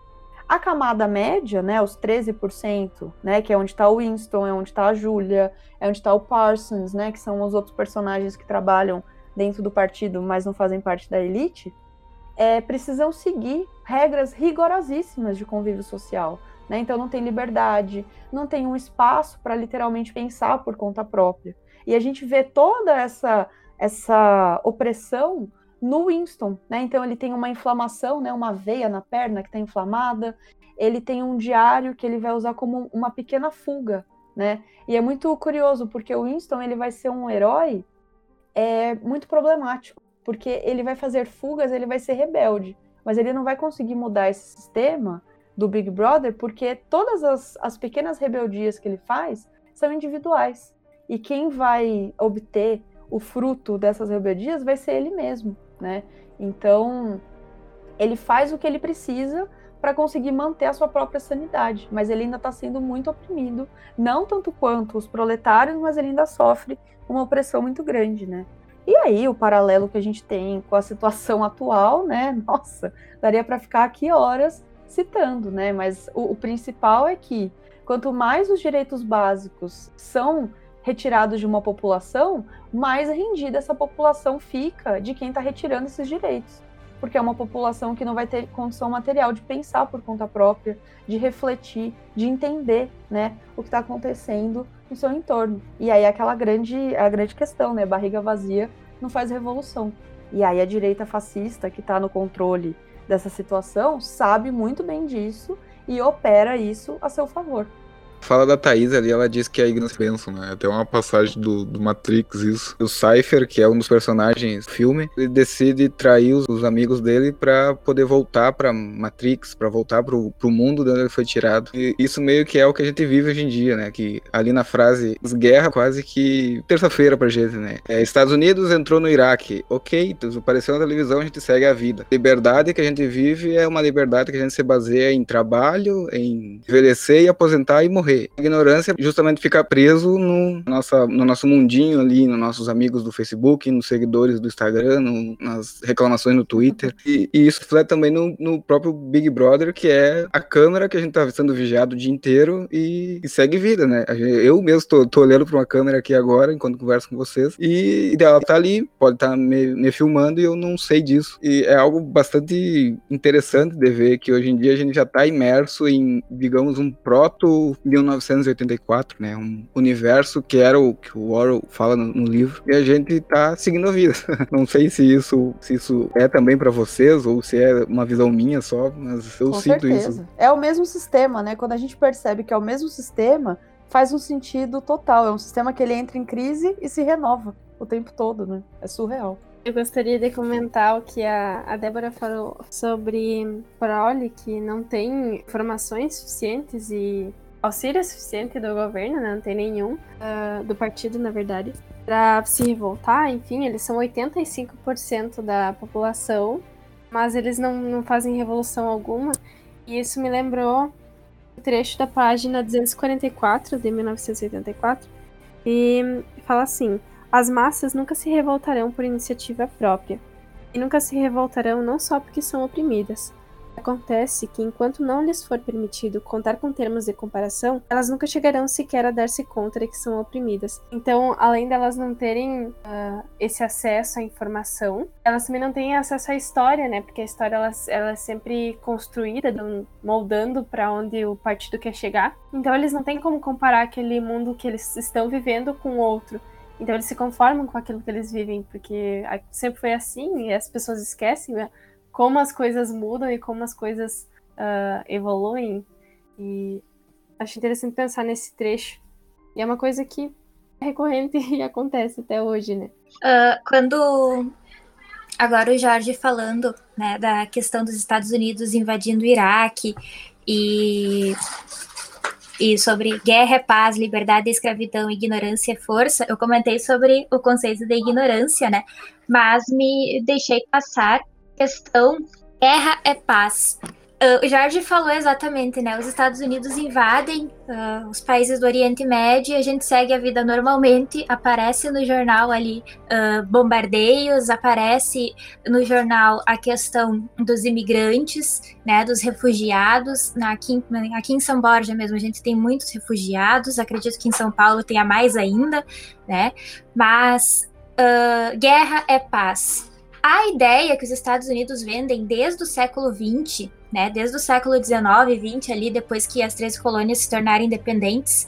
A camada média, né, os 13%, né, que é onde está o Winston, é onde está a Julia, é onde está o Parsons, né, que são os outros personagens que trabalham dentro do partido, mas não fazem parte da elite, é, precisam seguir regras rigorosíssimas de convívio social. Né? Então não tem liberdade, não tem um espaço para literalmente pensar por conta própria. E a gente vê toda essa, essa opressão no Winston, né? Então ele tem uma inflamação, né? Uma veia na perna que está inflamada. Ele tem um diário que ele vai usar como uma pequena fuga, né? E é muito curioso porque o Winston ele vai ser um herói é muito problemático, porque ele vai fazer fugas, ele vai ser rebelde, mas ele não vai conseguir mudar esse sistema do Big Brother porque todas as, as pequenas rebeldias que ele faz são individuais e quem vai obter o fruto dessas rebeldias vai ser ele mesmo, né? Então, ele faz o que ele precisa para conseguir manter a sua própria sanidade, mas ele ainda está sendo muito oprimido, não tanto quanto os proletários, mas ele ainda sofre uma opressão muito grande, né? E aí, o paralelo que a gente tem com a situação atual, né? Nossa, daria para ficar aqui horas citando, né? Mas o, o principal é que quanto mais os direitos básicos são retirados de uma população, mais rendida essa população fica de quem está retirando esses direitos. Porque é uma população que não vai ter condição material de pensar por conta própria, de refletir, de entender né, o que está acontecendo no seu entorno. E aí aquela grande, a grande questão, né? Barriga vazia não faz revolução. E aí a direita fascista que está no controle dessa situação sabe muito bem disso e opera isso a seu favor fala da Thaís ali, ela diz que é a ignorância benção, né? Até uma passagem do, do, Matrix, isso. O Cypher, que é um dos personagens do filme, ele decide trair os, os amigos dele para poder voltar pra Matrix, para voltar pro, pro mundo de onde ele foi tirado. E isso meio que é o que a gente vive hoje em dia, né? Que ali na frase, guerra quase que terça-feira pra gente, né? É, Estados Unidos entrou no Iraque. Ok, apareceu na televisão, a gente segue a vida. Liberdade que a gente vive é uma liberdade que a gente se baseia em trabalho, em envelhecer e aposentar e morrer morrer. A ignorância justamente fica preso no, nossa, no nosso mundinho ali, nos nossos amigos do Facebook, nos seguidores do Instagram, no, nas reclamações no Twitter. E, e isso reflete também no, no, próprio Big Brother, que é a câmera que a gente tá sendo vigiado o dia inteiro e, e segue vida, né? Eu mesmo tô, tô olhando para uma câmera aqui agora, enquanto converso com vocês, e ela tá ali, pode estar tá me, me filmando e eu não sei disso. E é algo bastante interessante de ver que hoje em dia a gente já está imerso em, digamos, um proto 1984, né? Um universo que era o que o Orwell fala no, no livro e a gente está seguindo a vida. Não sei se isso, se isso é também para vocês ou se é uma visão minha só, mas eu Com sinto certeza. isso. É o mesmo sistema, né? Quando a gente percebe que é o mesmo sistema, faz um sentido total. É um sistema que ele entra em crise e se renova o tempo todo, né? É surreal. Eu gostaria de comentar o que a, a Débora falou sobre prole, que não tem informações suficientes e auxílio suficiente do governo, né? não tem nenhum, uh, do partido, na verdade, para se revoltar. Enfim, eles são 85% da população, mas eles não, não fazem revolução alguma. E isso me lembrou o trecho da página 244 de 1984, e fala assim. As massas nunca se revoltarão por iniciativa própria, e nunca se revoltarão não só porque são oprimidas. Acontece que, enquanto não lhes for permitido contar com termos de comparação, elas nunca chegarão sequer a dar-se conta de que são oprimidas. Então, além delas não terem uh, esse acesso à informação, elas também não têm acesso à história, né? Porque a história ela, ela é sempre construída, moldando para onde o partido quer chegar. Então, eles não têm como comparar aquele mundo que eles estão vivendo com outro. Então eles se conformam com aquilo que eles vivem, porque sempre foi assim e as pessoas esquecem né, como as coisas mudam e como as coisas uh, evoluem. E acho interessante pensar nesse trecho. E é uma coisa que é recorrente e acontece até hoje, né? Uh, quando agora o Jorge falando né, da questão dos Estados Unidos invadindo o Iraque e e sobre guerra é paz, liberdade é escravidão, ignorância é força, eu comentei sobre o conceito da ignorância, né? Mas me deixei passar questão guerra é paz. Uh, o Jorge falou exatamente, né? Os Estados Unidos invadem uh, os países do Oriente Médio a gente segue a vida normalmente. Aparece no jornal ali uh, bombardeios, aparece no jornal a questão dos imigrantes, né? Dos refugiados. Na, aqui, aqui em São Borja mesmo a gente tem muitos refugiados. Acredito que em São Paulo tenha mais ainda, né? Mas guerra é paz. A ideia que os Estados Unidos vendem desde o século XX né, desde o século XIX, XX, ali, depois que as três colônias se tornaram independentes,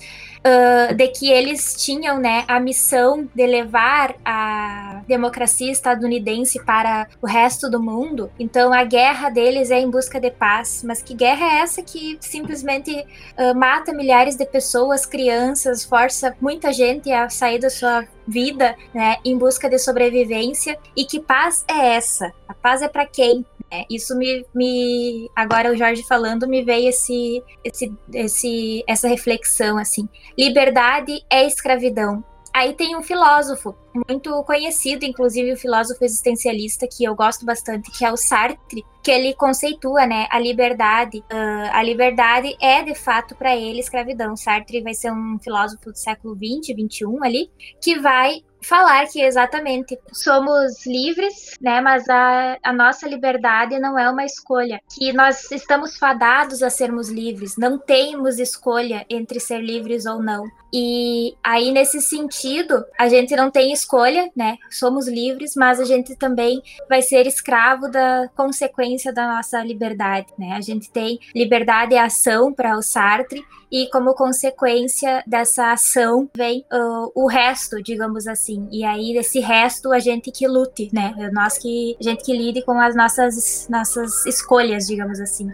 de que eles tinham né, a missão de levar a democracia estadunidense para o resto do mundo. Então, a guerra deles é em busca de paz. Mas que guerra é essa que simplesmente uh, mata milhares de pessoas, crianças, força muita gente a sair da sua vida né, em busca de sobrevivência? E que paz é essa? A paz é para quem? É, isso me, me, agora o Jorge falando me veio esse, esse, esse, essa reflexão assim. Liberdade é escravidão. Aí tem um filósofo muito conhecido, inclusive o filósofo existencialista que eu gosto bastante, que é o Sartre, que ele conceitua, né, a liberdade. Uh, a liberdade é de fato para ele escravidão. Sartre vai ser um filósofo do século 20, 21 ali, que vai falar que exatamente somos livres, né? Mas a, a nossa liberdade não é uma escolha. Que nós estamos fadados a sermos livres, não temos escolha entre ser livres ou não. E aí, nesse sentido, a gente não tem escolha, né? Somos livres, mas a gente também vai ser escravo da consequência da nossa liberdade, né? A gente tem liberdade e ação para o Sartre, e como consequência dessa ação vem uh, o resto, digamos assim. E aí, desse resto, a gente que lute, né? Nós que, a gente que lide com as nossas, nossas escolhas, digamos assim.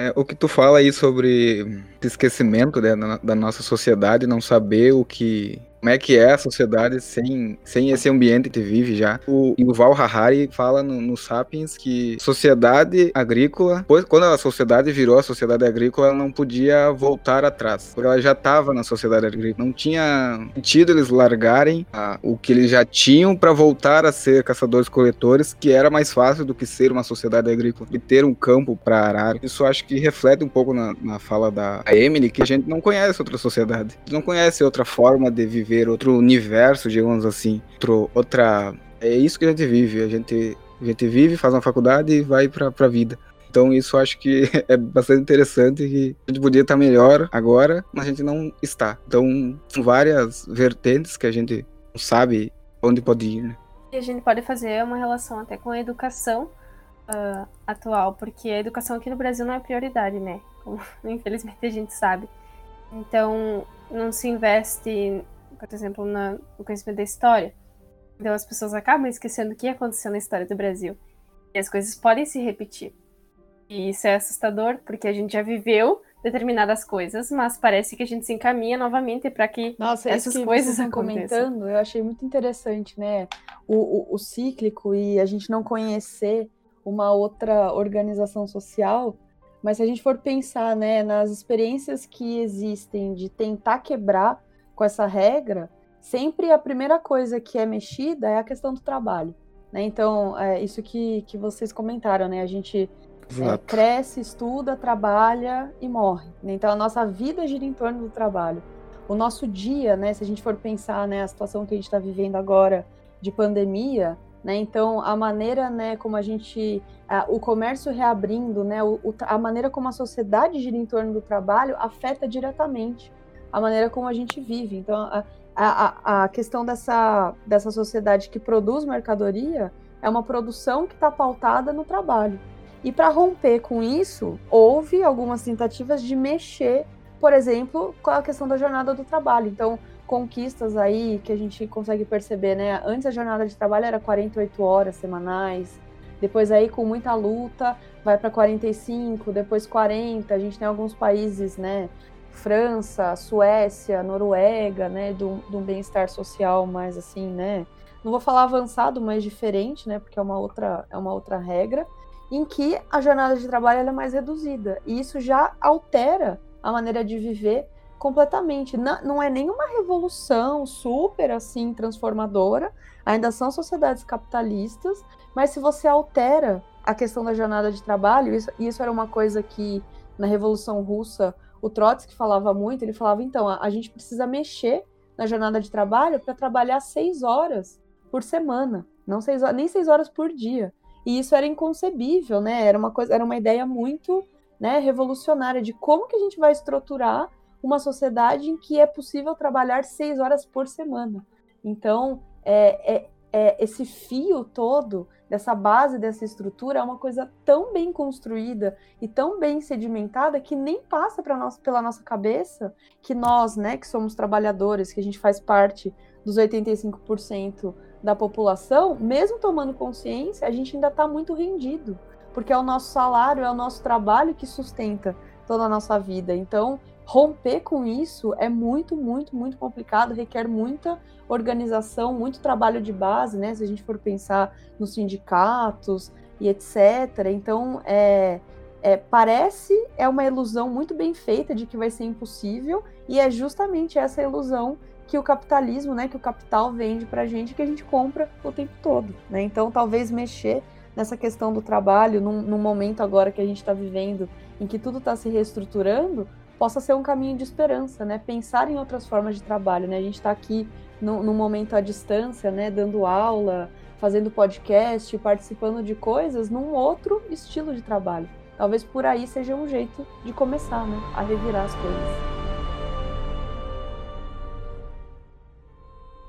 É, o que tu fala aí sobre esquecimento né, da nossa sociedade, não saber o que como é que é a sociedade sem, sem esse ambiente que vive já. O Yuval Harari fala no, no Sapiens que sociedade agrícola, pois, quando a sociedade virou a sociedade agrícola, ela não podia voltar atrás, porque ela já estava na sociedade agrícola. Não tinha sentido eles largarem a, o que eles já tinham para voltar a ser caçadores-coletores, que era mais fácil do que ser uma sociedade agrícola e ter um campo para arar. Isso acho que reflete um pouco na, na fala da Emily, que a gente não conhece outra sociedade, não conhece outra forma de viver, outro universo, digamos assim, outro, outra. É isso que a gente vive. A gente, a gente vive, faz uma faculdade e vai para a vida. Então isso acho que é bastante interessante a gente podia estar melhor agora, mas a gente não está. Então são várias vertentes que a gente não sabe onde pode ir. Né? E a gente pode fazer uma relação até com a educação uh, atual, porque a educação aqui no Brasil não é prioridade, né? Como infelizmente a gente sabe. Então não se investe, por exemplo, na, no conhecimento da história. Então as pessoas acabam esquecendo o que aconteceu na história do Brasil. E as coisas podem se repetir. E isso é assustador, porque a gente já viveu determinadas coisas, mas parece que a gente se encaminha novamente para que Nossa, essas que coisas vocês estão aconteçam. comentando, eu achei muito interessante, né? O, o, o cíclico e a gente não conhecer uma outra organização social, mas se a gente for pensar, né, nas experiências que existem de tentar quebrar com essa regra, sempre a primeira coisa que é mexida é a questão do trabalho. Né? Então, é isso que, que vocês comentaram, né? A gente é, cresce, estuda, trabalha e morre. né? Então a nossa vida gira em torno do trabalho. O nosso dia, né, se a gente for pensar né, a situação que a gente está vivendo agora de pandemia, né, então a maneira né, como a gente. a- o comércio reabrindo, né, o- a maneira como a sociedade gira em torno do trabalho afeta diretamente a maneira como a gente vive. Então a, a, a- questão dessa, dessa sociedade que produz mercadoria é uma produção que está pautada no trabalho. E para romper com isso, houve algumas tentativas de mexer, por exemplo, com a questão da jornada do trabalho. Então, conquistas aí que a gente consegue perceber, né? Antes a jornada de trabalho era 48 horas semanais, depois aí com muita luta vai para 45, depois 40. A gente tem alguns países, né? França, Suécia, Noruega, né? De um bem-estar social mais assim, né? Não vou falar avançado, mas diferente, né? Porque é uma outra, é uma outra regra em que a jornada de trabalho é mais reduzida. E isso já altera a maneira de viver completamente. Não, não é nenhuma revolução super assim transformadora, ainda são sociedades capitalistas, mas se você altera a questão da jornada de trabalho, isso, isso era uma coisa que na Revolução Russa o Trotsky falava muito, ele falava, então, a, a gente precisa mexer na jornada de trabalho para trabalhar seis horas por semana, não seis, nem seis horas por dia. E isso era inconcebível, né? Era uma coisa, era uma ideia muito, né, revolucionária de como que a gente vai estruturar uma sociedade em que é possível trabalhar seis horas por semana. Então, é, é, é esse fio todo dessa base dessa estrutura é uma coisa tão bem construída e tão bem sedimentada que nem passa nós, pela nossa cabeça que nós, né, que somos trabalhadores, que a gente faz parte dos 85% da população, mesmo tomando consciência, a gente ainda está muito rendido, porque é o nosso salário, é o nosso trabalho que sustenta toda a nossa vida. Então, romper com isso é muito, muito, muito complicado, requer muita organização, muito trabalho de base, né? Se a gente for pensar nos sindicatos e etc. Então, é, é, parece é uma ilusão muito bem feita de que vai ser impossível, e é justamente essa ilusão que o capitalismo, né, que o capital vende pra gente que a gente compra o tempo todo, né? Então, talvez mexer nessa questão do trabalho num, num momento agora que a gente está vivendo, em que tudo está se reestruturando, possa ser um caminho de esperança, né? Pensar em outras formas de trabalho, né? A gente está aqui num, num momento à distância, né? Dando aula, fazendo podcast, participando de coisas num outro estilo de trabalho. Talvez por aí seja um jeito de começar, né? A revirar as coisas.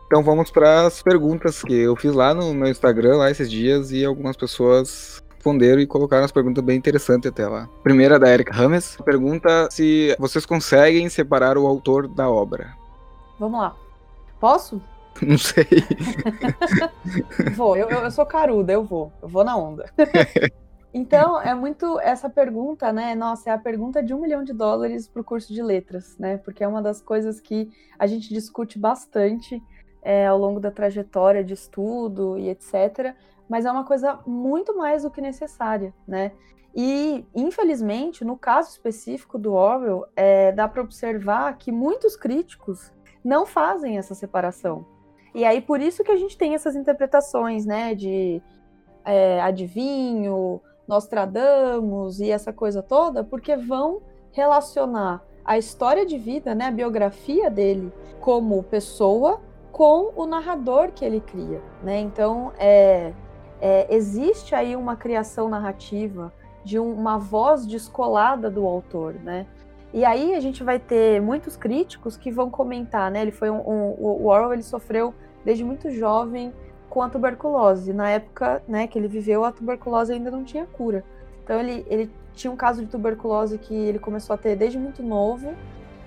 Então vamos para as perguntas que eu fiz lá no meu Instagram lá esses dias e algumas pessoas responderam e colocaram as perguntas bem interessantes até lá. Primeira da Erika Rames, pergunta se vocês conseguem separar o autor da obra. Vamos lá. Posso? Não sei. Vou. Eu, eu eu sou caruda, eu vou. Eu vou na onda. Então, é muito essa pergunta, né? Nossa, é a pergunta de um milhão de dólares para o curso de letras, né? Porque é uma das coisas que a gente discute bastante é, ao longo da trajetória de estudo e etc. Mas é uma coisa muito mais do que necessária, né? E, infelizmente, no caso específico do Orwell, é, dá para observar que muitos críticos não fazem essa separação. E aí, por isso que a gente tem essas interpretações, né, de é, adivinho, Nostradamus e essa coisa toda, porque vão relacionar a história de vida, né, a biografia dele como pessoa com o narrador que ele cria, né? Então, é, é existe aí uma criação narrativa de um, uma voz descolada do autor, né? E aí a gente vai ter muitos críticos que vão comentar, né? Ele foi um, um o Orwell ele sofreu desde muito jovem com a tuberculose. Na época né, que ele viveu, a tuberculose ainda não tinha cura. Então ele, ele tinha um caso de tuberculose que ele começou a ter desde muito novo.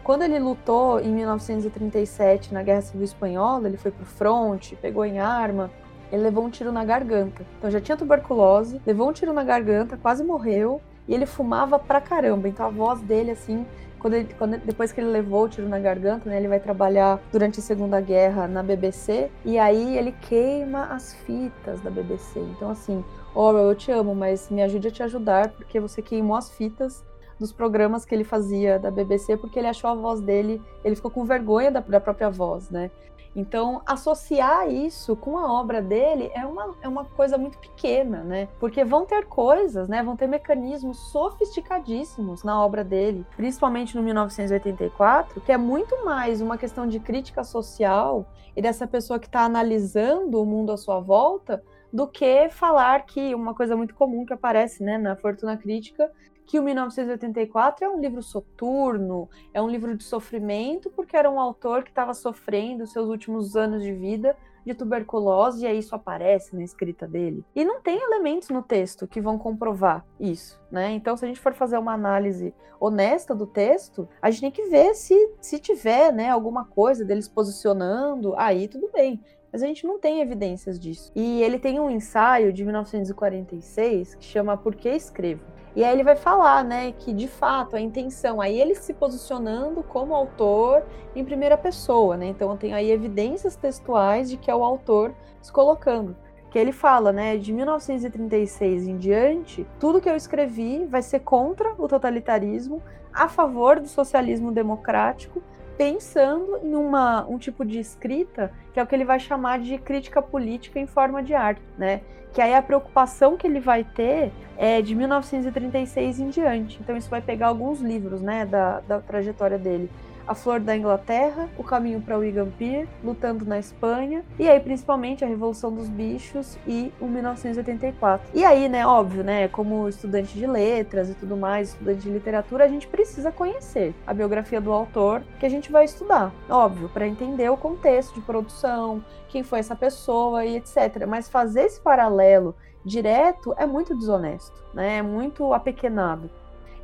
Quando ele lutou em 1937 na Guerra Civil Espanhola, ele foi pro front, pegou em arma, ele levou um tiro na garganta. Então já tinha tuberculose, levou um tiro na garganta, quase morreu, e ele fumava pra caramba. Então a voz dele, assim, quando, ele, quando depois que ele levou o tiro na garganta, né, ele vai trabalhar durante a Segunda Guerra na BBC e aí ele queima as fitas da BBC. Então assim, Orwell, eu te amo, mas me ajude a te ajudar porque você queimou as fitas dos programas que ele fazia da BBC porque ele achou a voz dele, ele ficou com vergonha da, da própria voz, né? Então, associar isso com a obra dele é uma, é uma coisa muito pequena, né? Porque vão ter coisas, né? Vão ter mecanismos sofisticadíssimos na obra dele, principalmente no 1984, que é muito mais uma questão de crítica social e dessa pessoa que está analisando o mundo à sua volta do que falar que uma coisa muito comum que aparece né, na Fortuna Crítica que o 1984 é um livro soturno, é um livro de sofrimento, porque era um autor que estava sofrendo seus últimos anos de vida de tuberculose, e aí isso aparece na escrita dele. E não tem elementos no texto que vão comprovar isso, né? Então, se a gente for fazer uma análise honesta do texto, a gente tem que ver se, se tiver, né, alguma coisa deles posicionando, aí tudo bem. Mas a gente não tem evidências disso. E ele tem um ensaio de 1946 que chama Por que Escrevo? E aí ele vai falar, né, que de fato a intenção, aí ele se posicionando como autor em primeira pessoa, né? Então tem aí evidências textuais de que é o autor se colocando. Que ele fala, né, de 1936 em diante, tudo que eu escrevi vai ser contra o totalitarismo, a favor do socialismo democrático, pensando em uma, um tipo de escrita que é o que ele vai chamar de crítica política em forma de arte, né? que aí a preocupação que ele vai ter é de 1936 em diante. Então isso vai pegar alguns livros, né, da, da trajetória dele. A Flor da Inglaterra, O Caminho para Wigan Pier, Lutando na Espanha, e aí principalmente a Revolução dos Bichos e o 1984. E aí, né, óbvio, né, como estudante de letras e tudo mais, estudante de literatura, a gente precisa conhecer a biografia do autor que a gente vai estudar, óbvio, para entender o contexto de produção, quem foi essa pessoa e etc. Mas fazer esse paralelo direto é muito desonesto, né? É muito apequenado.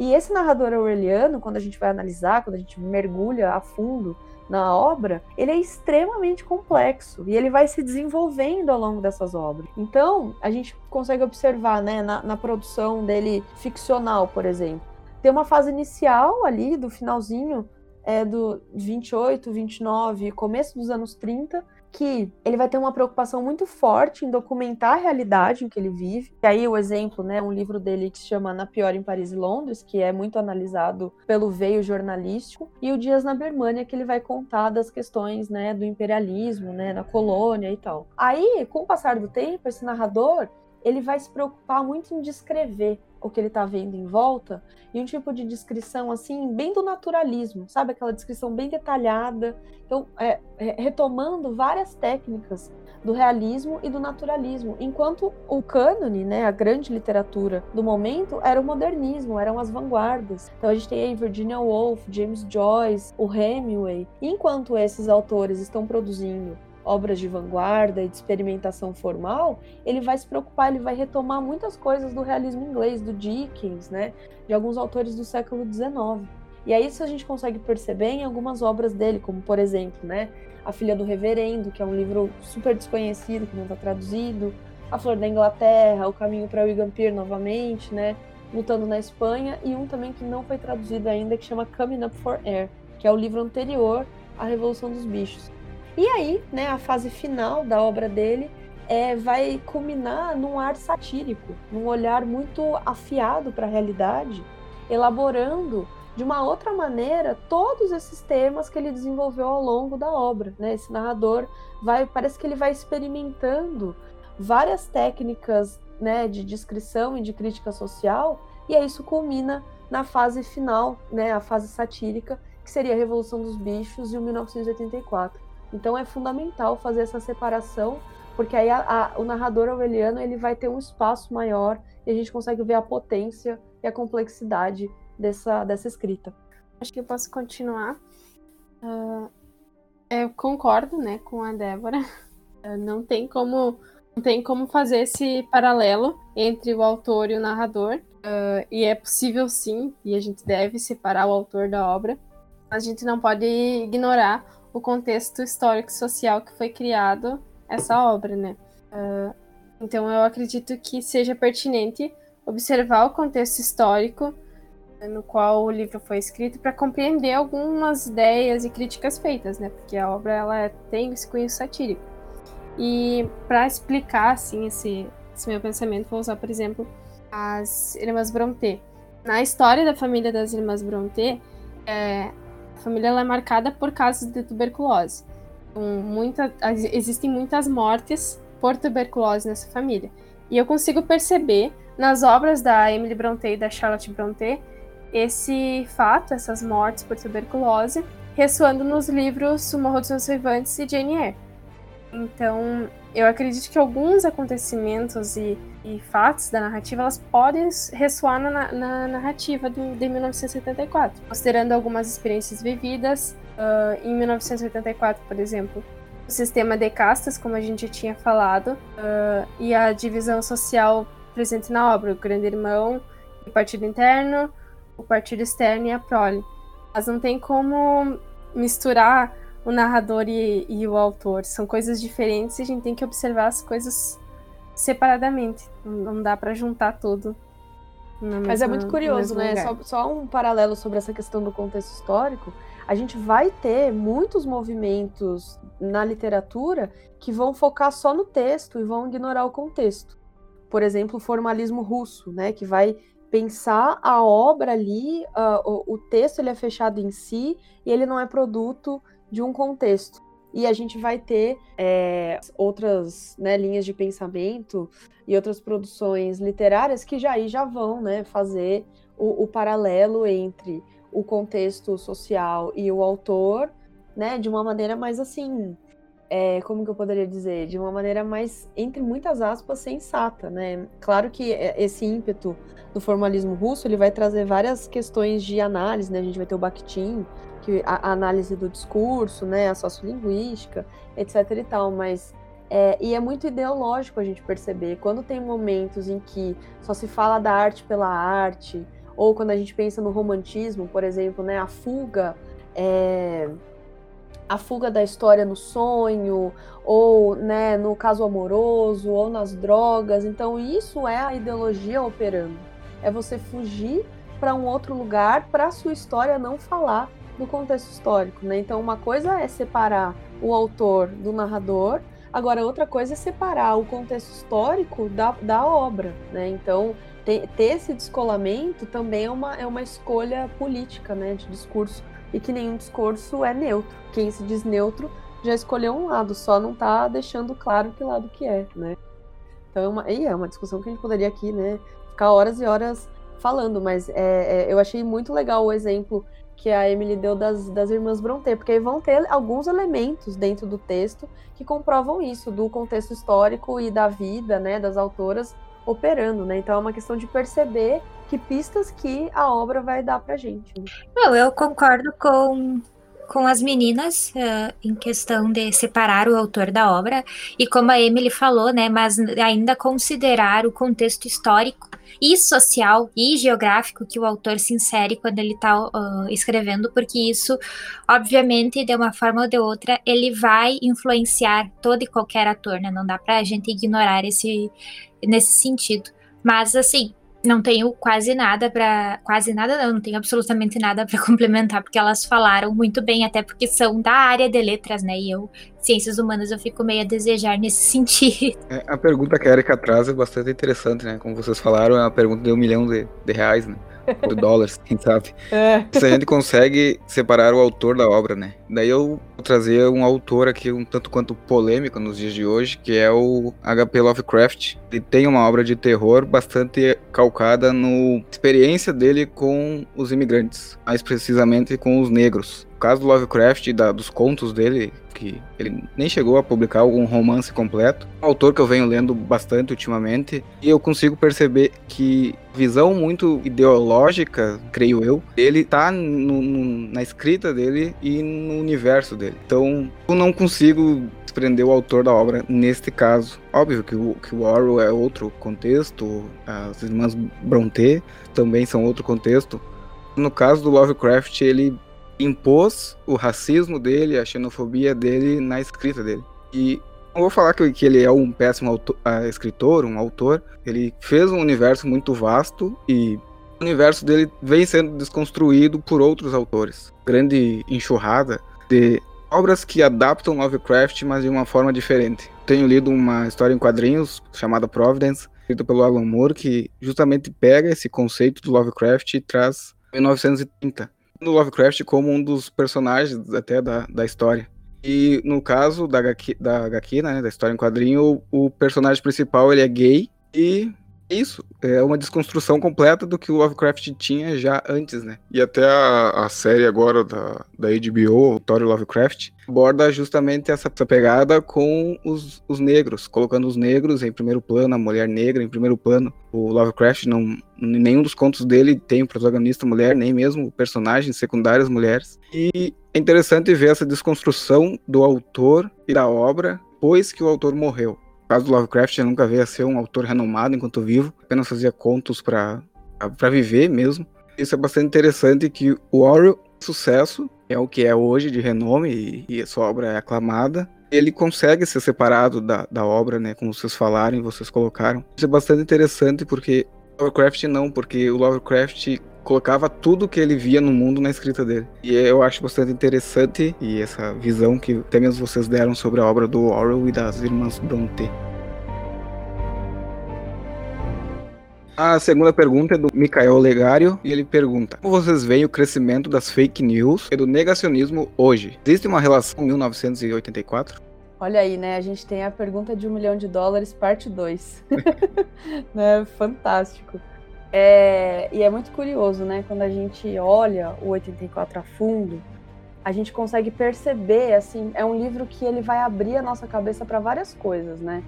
E esse narrador aureliano, quando a gente vai analisar, quando a gente mergulha a fundo na obra, ele é extremamente complexo e ele vai se desenvolvendo ao longo dessas obras. Então, a gente consegue observar, né, na, na produção dele ficcional, por exemplo, tem uma fase inicial ali, do finalzinho é, do 28, 29, começo dos anos 30, que ele vai ter uma preocupação muito forte em documentar a realidade em que ele vive. E aí o exemplo, né, um livro dele que se chama Na Pior em Paris e Londres, que é muito analisado pelo veio jornalístico, e o Dias na Birmania, que ele vai contar das questões, né, do imperialismo, né, na colônia e tal. Aí, com o passar do tempo, esse narrador, ele vai se preocupar muito em descrever o que ele está vendo em volta e um tipo de descrição assim bem do naturalismo, sabe aquela descrição bem detalhada, então é, é, retomando várias técnicas do realismo e do naturalismo, enquanto o cânone, né, a grande literatura do momento era o modernismo, eram as vanguardas. Então a gente tem aí Virginia Woolf, James Joyce, o Hemingway. Enquanto esses autores estão produzindo obras de vanguarda e de experimentação formal, ele vai se preocupar, ele vai retomar muitas coisas do realismo inglês, do Dickens, né, de alguns autores do século XIX. E aí isso a gente consegue perceber em algumas obras dele, como por exemplo, né, A Filha do Reverendo, que é um livro super desconhecido, que não está traduzido, A Flor da Inglaterra, O Caminho para Wigan novamente, né? Lutando na Espanha, e um também que não foi traduzido ainda, que chama Coming Up for Air, que é o livro anterior à Revolução dos Bichos. E aí, né, a fase final da obra dele é, vai culminar num ar satírico, num olhar muito afiado para a realidade, elaborando de uma outra maneira todos esses temas que ele desenvolveu ao longo da obra. Né? Esse narrador vai, parece que ele vai experimentando várias técnicas né, de descrição e de crítica social, e aí isso culmina na fase final, né, a fase satírica, que seria a Revolução dos Bichos e o 1984. Então é fundamental fazer essa separação, porque aí a, a, o narrador aureliano ele vai ter um espaço maior e a gente consegue ver a potência e a complexidade dessa, dessa escrita. Acho que eu posso continuar. Uh, eu concordo, né, com a Débora. Uh, não tem como não tem como fazer esse paralelo entre o autor e o narrador. Uh, e é possível sim, e a gente deve separar o autor da obra. A gente não pode ignorar o contexto histórico social que foi criado essa obra, né? Uh, então eu acredito que seja pertinente observar o contexto histórico no qual o livro foi escrito para compreender algumas ideias e críticas feitas, né? Porque a obra ela tem esse cunho satírico. E para explicar assim esse, esse, meu pensamento, vou usar, por exemplo, as irmãs Brontë. Na história da família das irmãs Brontë, é, família é marcada por casos de tuberculose. Então, muita, existem muitas mortes por tuberculose nessa família. E eu consigo perceber nas obras da Emily Brontë e da Charlotte Brontë esse fato, essas mortes por tuberculose, ressoando nos livros O Morro dos Vivantes e Jane Eyre. Então, eu acredito que alguns acontecimentos e, e fatos da narrativa elas podem ressoar na, na narrativa do, de 1974, considerando algumas experiências vividas. Uh, em 1984, por exemplo, o sistema de castas, como a gente tinha falado, uh, e a divisão social presente na obra, o Grande Irmão, o Partido Interno, o partido externo e a prole. Mas não tem como misturar o narrador e, e o autor. São coisas diferentes e a gente tem que observar as coisas separadamente. Não dá para juntar tudo. Mas é muito curioso, né? Só, só, um paralelo sobre essa questão do contexto histórico. A gente vai ter muitos movimentos na literatura que vão focar só no texto e vão ignorar o contexto. Por exemplo, o formalismo russo, né? Que vai pensar a obra ali, uh, o, o, texto ele é fechado em si e ele não é produto de um contexto. E a gente vai ter é, outras né, linhas de pensamento e outras produções literárias que já aí já vão né, fazer o, o paralelo entre o contexto social e o autor, né, de uma maneira mais assim, é, como que eu poderia dizer, de uma maneira mais, entre muitas aspas, sensata, né? Claro que esse ímpeto do formalismo russo, ele vai trazer várias questões de análise, né? A gente vai ter o Bakhtin, que a, a análise do discurso, né? A sociolinguística, etc e tal, mas é, e é muito ideológico a gente perceber quando tem momentos em que só se fala da arte pela arte, ou quando a gente pensa no romantismo, por exemplo, né? A fuga é, a fuga da história no sonho, ou né, no caso amoroso, ou nas drogas. Então, isso é a ideologia operando é você fugir para um outro lugar para a sua história não falar do contexto histórico, né? Então, uma coisa é separar o autor do narrador, agora outra coisa é separar o contexto histórico da, da obra, né? Então, ter, ter esse descolamento também é uma, é uma escolha política, né, de discurso, e que nenhum discurso é neutro. Quem se diz neutro já escolheu um lado, só não está deixando claro que lado que é, né? Então é uma, e é uma discussão que a gente poderia aqui, né, ficar horas e horas falando, mas é, é, eu achei muito legal o exemplo que a Emily deu das, das irmãs Brontë, porque aí vão ter alguns elementos dentro do texto que comprovam isso, do contexto histórico e da vida, né, das autoras operando, né? Então é uma questão de perceber que pistas que a obra vai dar pra gente. Não, eu concordo com, com as meninas uh, em questão de separar o autor da obra e como a Emily falou, né, mas ainda considerar o contexto histórico e social e geográfico que o autor se insere quando ele está uh, escrevendo, porque isso, obviamente, de uma forma ou de outra, ele vai influenciar todo e qualquer ator, né? Não dá para a gente ignorar esse nesse sentido. Mas assim, não tenho quase nada para quase nada não, não tenho absolutamente nada para complementar porque elas falaram muito bem até porque são da área de letras, né? E eu ciências humanas eu fico meio a desejar nesse sentido. É, a pergunta que a Erika traz é bastante interessante, né? Como vocês falaram, é uma pergunta de um milhão de, de reais, né? De dólares, quem sabe? É. Se a gente consegue separar o autor da obra, né? Daí eu vou trazer um autor aqui um tanto quanto polêmico nos dias de hoje, que é o H.P. Lovecraft. Ele tem uma obra de terror bastante calcada na experiência dele com os imigrantes, mais precisamente com os negros caso do Lovecraft, da, dos contos dele, que ele nem chegou a publicar algum romance completo. Um autor que eu venho lendo bastante ultimamente, e eu consigo perceber que visão muito ideológica, creio eu, ele tá no, no, na escrita dele e no universo dele. Então, eu não consigo desprender o autor da obra neste caso. Óbvio que o, que o Orwell é outro contexto, as irmãs Brontë também são outro contexto. No caso do Lovecraft, ele impôs o racismo dele, a xenofobia dele na escrita dele. E não vou falar que, ele é um péssimo autor, uh, escritor, um autor. Ele fez um universo muito vasto e o universo dele vem sendo desconstruído por outros autores. Grande enxurrada de obras que adaptam Lovecraft, mas de uma forma diferente. Tenho lido uma história em quadrinhos chamada Providence, escrita pelo Alan Moore, que justamente pega esse conceito do Lovecraft e traz 1930 no Lovecraft como um dos personagens até da, da história. E no caso da HQ, da, HQ né, da história em quadrinho, o, o personagem principal ele é gay e isso, é uma desconstrução completa do que o Lovecraft tinha já antes, né? E até a, a série agora da, da HBO, o Thor Lovecraft, aborda justamente essa, essa pegada com os, os negros, colocando os negros em primeiro plano, a mulher negra em primeiro plano. O Lovecraft, não, nenhum dos contos dele tem protagonista mulher, nem mesmo personagens secundários mulheres. E é interessante ver essa desconstrução do autor e da obra depois que o autor morreu caso do Lovecraft, eu nunca veio a ser um autor renomado enquanto vivo, apenas fazia contos para viver mesmo. Isso é bastante interessante que o Orwell, sucesso, é o que é hoje de renome e, e sua obra é aclamada. Ele consegue ser separado da, da obra, né, como vocês falaram vocês colocaram. Isso é bastante interessante porque Lovecraft não, porque o Lovecraft colocava tudo que ele via no mundo na escrita dele. E eu acho bastante interessante e essa visão que até mesmo vocês deram sobre a obra do Orwell e das irmãs Brontë. A segunda pergunta é do Michael Legário e ele pergunta: Como vocês veem o crescimento das fake news e do negacionismo hoje? Existe uma relação com 1984? Olha aí, né? A gente tem a pergunta de um milhão de dólares, parte 2. né? Fantástico. É, e é muito curioso, né? Quando a gente olha o 84 a fundo, a gente consegue perceber, assim, é um livro que ele vai abrir a nossa cabeça para várias coisas, né?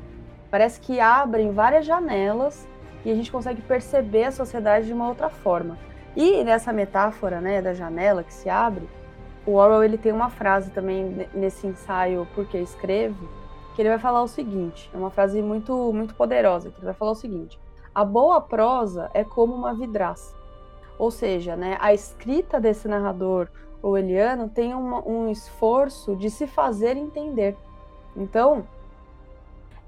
Parece que abrem várias janelas e a gente consegue perceber a sociedade de uma outra forma. E nessa metáfora, né, da janela que se abre, o Orwell ele tem uma frase também nesse ensaio Porque Escrevo, que ele vai falar o seguinte, é uma frase muito muito poderosa, que ele vai falar o seguinte: a boa prosa é como uma vidraça. Ou seja, né, a escrita desse narrador orwelliano tem uma, um esforço de se fazer entender. Então,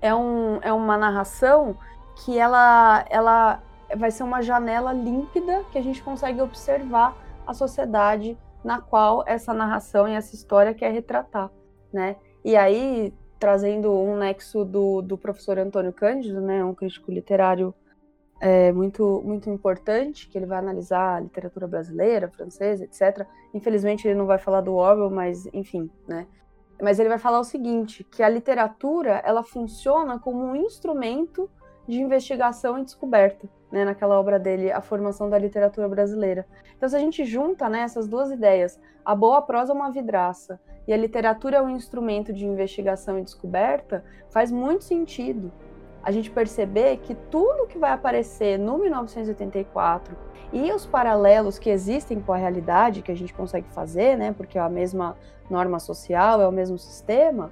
é, um, é uma narração que ela, ela vai ser uma janela límpida que a gente consegue observar a sociedade na qual essa narração e essa história quer retratar, né? E aí, trazendo um nexo do, do professor Antônio Cândido, né, um crítico literário é, muito, muito importante, que ele vai analisar a literatura brasileira, francesa, etc. Infelizmente ele não vai falar do Orwell, mas enfim, né? Mas ele vai falar o seguinte, que a literatura, ela funciona como um instrumento de investigação e descoberta, né, naquela obra dele, A Formação da Literatura Brasileira. Então, se a gente junta né, essas duas ideias, a boa prosa é uma vidraça e a literatura é um instrumento de investigação e descoberta, faz muito sentido a gente perceber que tudo que vai aparecer no 1984 e os paralelos que existem com a realidade que a gente consegue fazer, né, porque é a mesma norma social, é o mesmo sistema,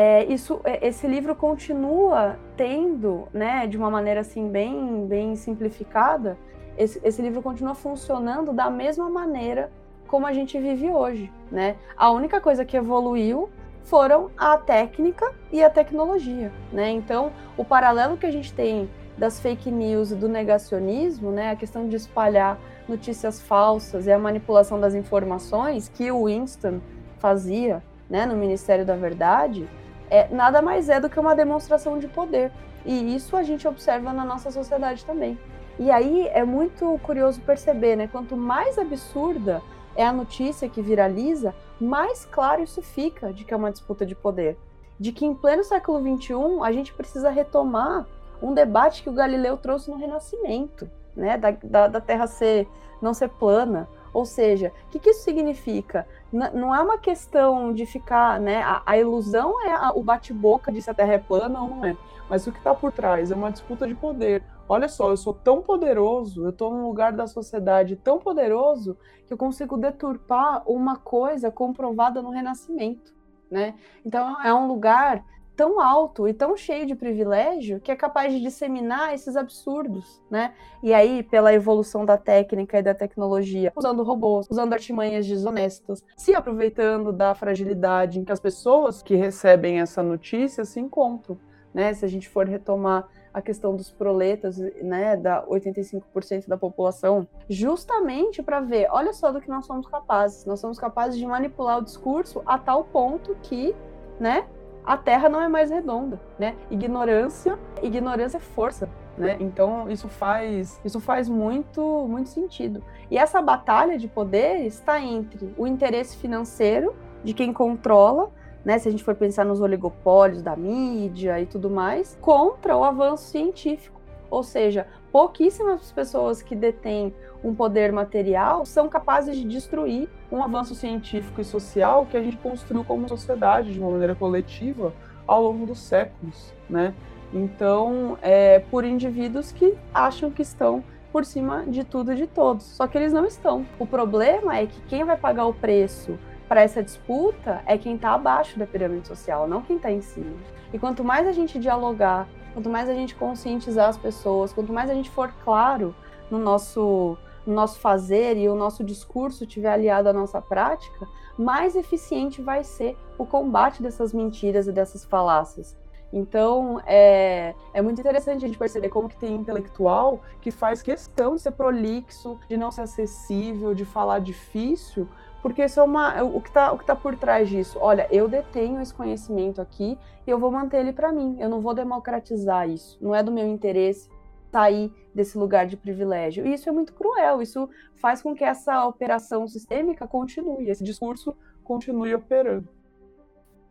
é, isso, é, esse livro continua tendo, né, de uma maneira assim bem, bem simplificada, esse, esse livro continua funcionando da mesma maneira como a gente vive hoje, né? A única coisa que evoluiu foram a técnica e a tecnologia, né? Então, o paralelo que a gente tem das fake news e do negacionismo, né, a questão de espalhar notícias falsas e a manipulação das informações que o Winston fazia, né, no Ministério da Verdade, é, nada mais é do que uma demonstração de poder. E isso a gente observa na nossa sociedade também. E aí é muito curioso perceber, né, quanto mais absurda é a notícia que viraliza, mais claro isso fica de que é uma disputa de poder. De que em pleno século XXI a gente precisa retomar um debate que o Galileu trouxe no Renascimento, né? Da, da, da Terra ser não ser plana. Ou seja, o que, que, isso significa? Não é uma questão de ficar, né? A, a ilusão é a, o bate-boca de se a Terra é plana ou não é. Mas o que está por trás é uma disputa de poder. Olha só, eu sou tão poderoso, eu estou num lugar da sociedade tão poderoso que eu consigo deturpar uma coisa comprovada no Renascimento, né? Então é um lugar tão alto e tão cheio de privilégio que é capaz de disseminar esses absurdos, né? E aí, pela evolução da técnica e da tecnologia, usando robôs, usando artimanhas desonestas, se aproveitando da fragilidade em que as pessoas que recebem essa notícia se encontram, né? Se a gente for retomar a questão dos proletas, né, da 85% da população, justamente para ver, olha só do que nós somos capazes. Nós somos capazes de manipular o discurso a tal ponto que, né, a Terra não é mais redonda, né? Ignorância, ignorância é força, né? Então isso faz, isso faz muito, muito sentido. E essa batalha de poder está entre o interesse financeiro de quem controla, né? Se a gente for pensar nos oligopólios da mídia e tudo mais, contra o avanço científico. Ou seja, pouquíssimas pessoas que detêm um poder material são capazes de destruir um avanço científico e social que a gente construiu como sociedade de uma maneira coletiva ao longo dos séculos, né? Então, é por indivíduos que acham que estão por cima de tudo e de todos, só que eles não estão. O problema é que quem vai pagar o preço para essa disputa é quem está abaixo da pirâmide social, não quem está em cima. E quanto mais a gente dialogar, quanto mais a gente conscientizar as pessoas, quanto mais a gente for claro no nosso no nosso fazer e o nosso discurso tiver aliado à nossa prática, mais eficiente vai ser o combate dessas mentiras e dessas falácias. Então, é, é muito interessante a gente perceber como que tem intelectual que faz questão de ser prolixo, de não ser acessível, de falar difícil, porque isso é uma, o que está tá por trás disso. Olha, eu detenho esse conhecimento aqui e eu vou manter ele para mim. Eu não vou democratizar isso. Não é do meu interesse sair desse lugar de privilégio. E isso é muito cruel, isso faz com que essa operação sistêmica continue, esse discurso continue operando.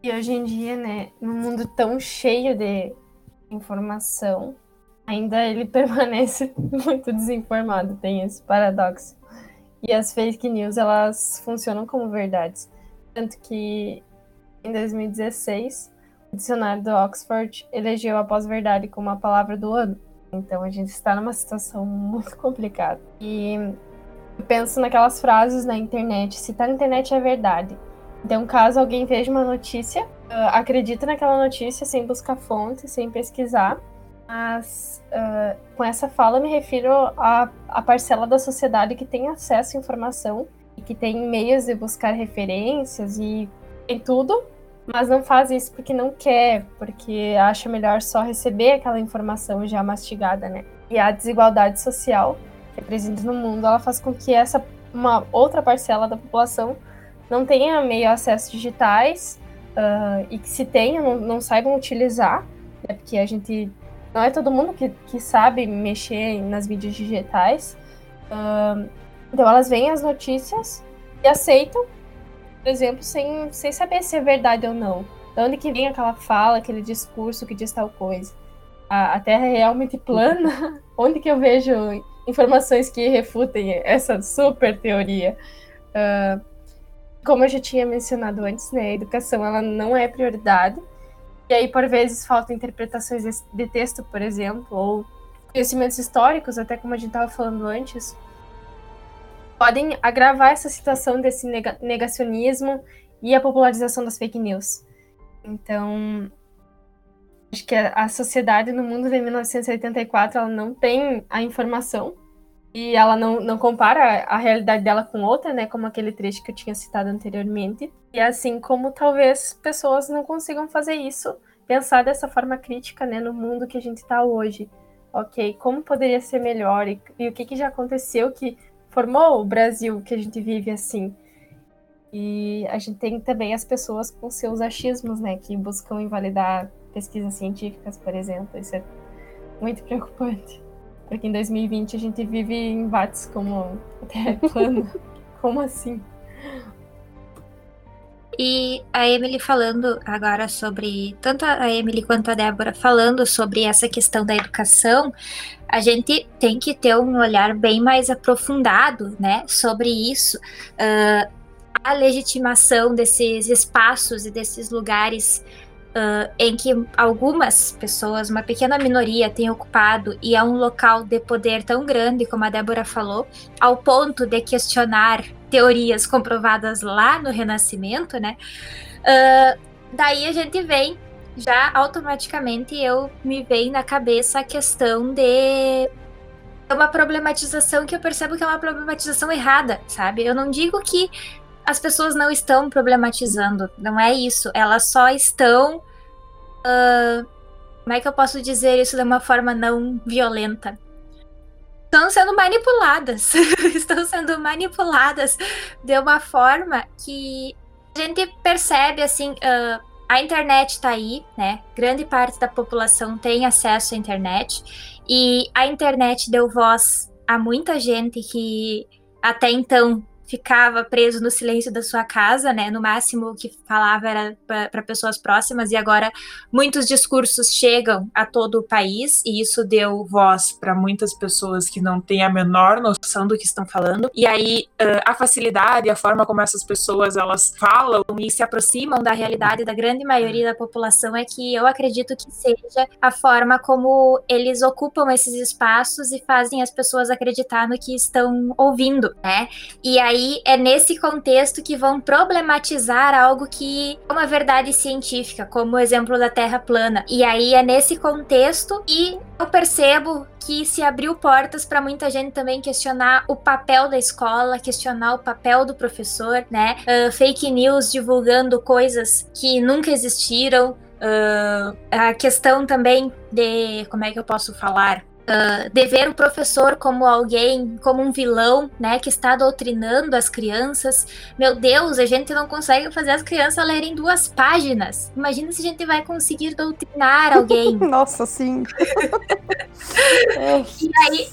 E hoje em dia, né, num mundo tão cheio de informação, ainda ele permanece muito desinformado, tem esse paradoxo. E as fake news, elas funcionam como verdades. Tanto que em 2016, o dicionário do Oxford elegeu a pós-verdade como a palavra do ano. Então a gente está numa situação muito complicada. E eu penso naquelas frases na internet: se tá na internet é verdade. Então, caso alguém veja uma notícia, uh, acredita naquela notícia sem buscar fonte, sem pesquisar. Mas uh, com essa fala me refiro à, à parcela da sociedade que tem acesso à informação e que tem meios de buscar referências e tem tudo mas não faz isso porque não quer, porque acha melhor só receber aquela informação já mastigada, né? E a desigualdade social que é presente no mundo, ela faz com que essa uma outra parcela da população não tenha meio acesso digitais uh, e que se tenha não, não saibam utilizar, né? porque a gente não é todo mundo que, que sabe mexer nas mídias digitais. Uh, então elas veem as notícias e aceitam por exemplo, sem, sem saber se é verdade ou não. De onde que vem aquela fala, aquele discurso que diz tal coisa? A, a Terra é realmente plana? onde que eu vejo informações que refutem essa super teoria? Uh, como eu já tinha mencionado antes, né, a educação ela não é prioridade E aí, por vezes, faltam interpretações de texto, por exemplo, ou conhecimentos históricos, até como a gente estava falando antes, podem agravar essa situação desse negacionismo e a popularização das fake news. Então, acho que a sociedade no mundo de 1984 ela não tem a informação e ela não, não compara a realidade dela com outra, né, como aquele trecho que eu tinha citado anteriormente. E assim como talvez pessoas não consigam fazer isso, pensar dessa forma crítica, né, no mundo que a gente está hoje. Ok, como poderia ser melhor e, e o que, que já aconteceu que formou o Brasil que a gente vive assim. E a gente tem também as pessoas com seus achismos, né, que buscam invalidar pesquisas científicas, por exemplo. Isso é muito preocupante. Porque em 2020 a gente vive embates como a Terra é como assim? E a Emily falando agora sobre, tanto a Emily quanto a Débora falando sobre essa questão da educação, a gente tem que ter um olhar bem mais aprofundado, né, sobre isso. Uh, a legitimação desses espaços e desses lugares uh, em que algumas pessoas, uma pequena minoria, tem ocupado e é um local de poder tão grande, como a Débora falou, ao ponto de questionar teorias comprovadas lá no Renascimento, né? Uh, daí a gente vem já automaticamente eu me vem na cabeça a questão de uma problematização que eu percebo que é uma problematização errada, sabe? Eu não digo que as pessoas não estão problematizando, não é isso. Elas só estão. Uh, como é que eu posso dizer isso de uma forma não violenta? Estão sendo manipuladas. estão sendo manipuladas de uma forma que a gente percebe assim. Uh, a internet está aí, né? Grande parte da população tem acesso à internet e a internet deu voz a muita gente que até então ficava preso no silêncio da sua casa, né? No máximo o que falava era para pessoas próximas, e agora muitos discursos chegam a todo o país, e isso deu voz para muitas pessoas que não têm a menor noção do que estão falando. E aí a facilidade, a forma como essas pessoas elas falam e se aproximam da realidade da grande maioria da população é que eu acredito que seja a forma como eles ocupam esses espaços e fazem as pessoas acreditar no que estão ouvindo, né? E aí aí é nesse contexto que vão problematizar algo que é uma verdade científica, como o exemplo da Terra plana. E aí é nesse contexto que eu percebo que se abriu portas para muita gente também questionar o papel da escola, questionar o papel do professor, né? Uh, fake news divulgando coisas que nunca existiram. Uh, a questão também de como é que eu posso falar uh, de ver o professor como alguém, como um vilão, né, que está doutrinando as crianças. Meu Deus, a gente não consegue fazer as crianças lerem duas páginas. Imagina se a gente vai conseguir doutrinar alguém. Nossa, sim. e aí,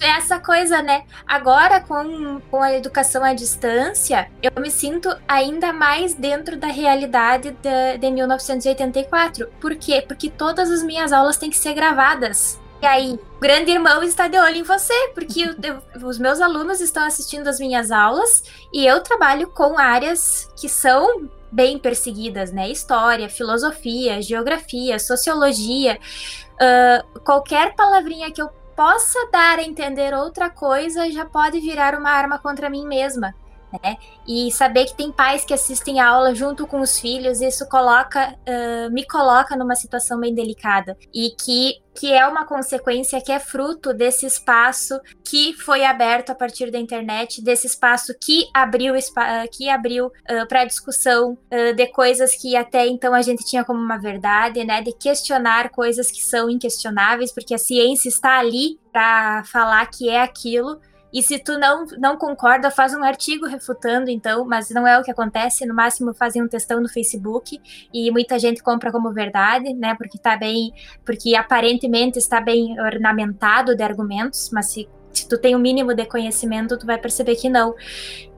essa coisa, né? Agora, com, com a educação à distância, eu me sinto ainda mais dentro da realidade de, de 1984. Por quê? Porque todas as minhas aulas têm que ser gravadas. E aí, o grande irmão está de olho em você, porque eu, os meus alunos estão assistindo as minhas aulas e eu trabalho com áreas que são bem perseguidas, né? História, filosofia, geografia, sociologia. Uh, qualquer palavrinha que eu possa dar a entender outra coisa já pode virar uma arma contra mim mesma né? E saber que tem pais que assistem a aula junto com os filhos, isso coloca, uh, me coloca numa situação bem delicada. E que, que é uma consequência que é fruto desse espaço que foi aberto a partir da internet, desse espaço que abriu, que abriu uh, para discussão uh, de coisas que até então a gente tinha como uma verdade, né? De questionar coisas que são inquestionáveis, porque a ciência está ali para falar que é aquilo. E se tu não, não concorda, faz um artigo refutando, então, mas não é o que acontece. No máximo fazem um textão no Facebook e muita gente compra como verdade, né? Porque tá bem, porque aparentemente está bem ornamentado de argumentos, mas se, se tu tem o um mínimo de conhecimento, tu vai perceber que não.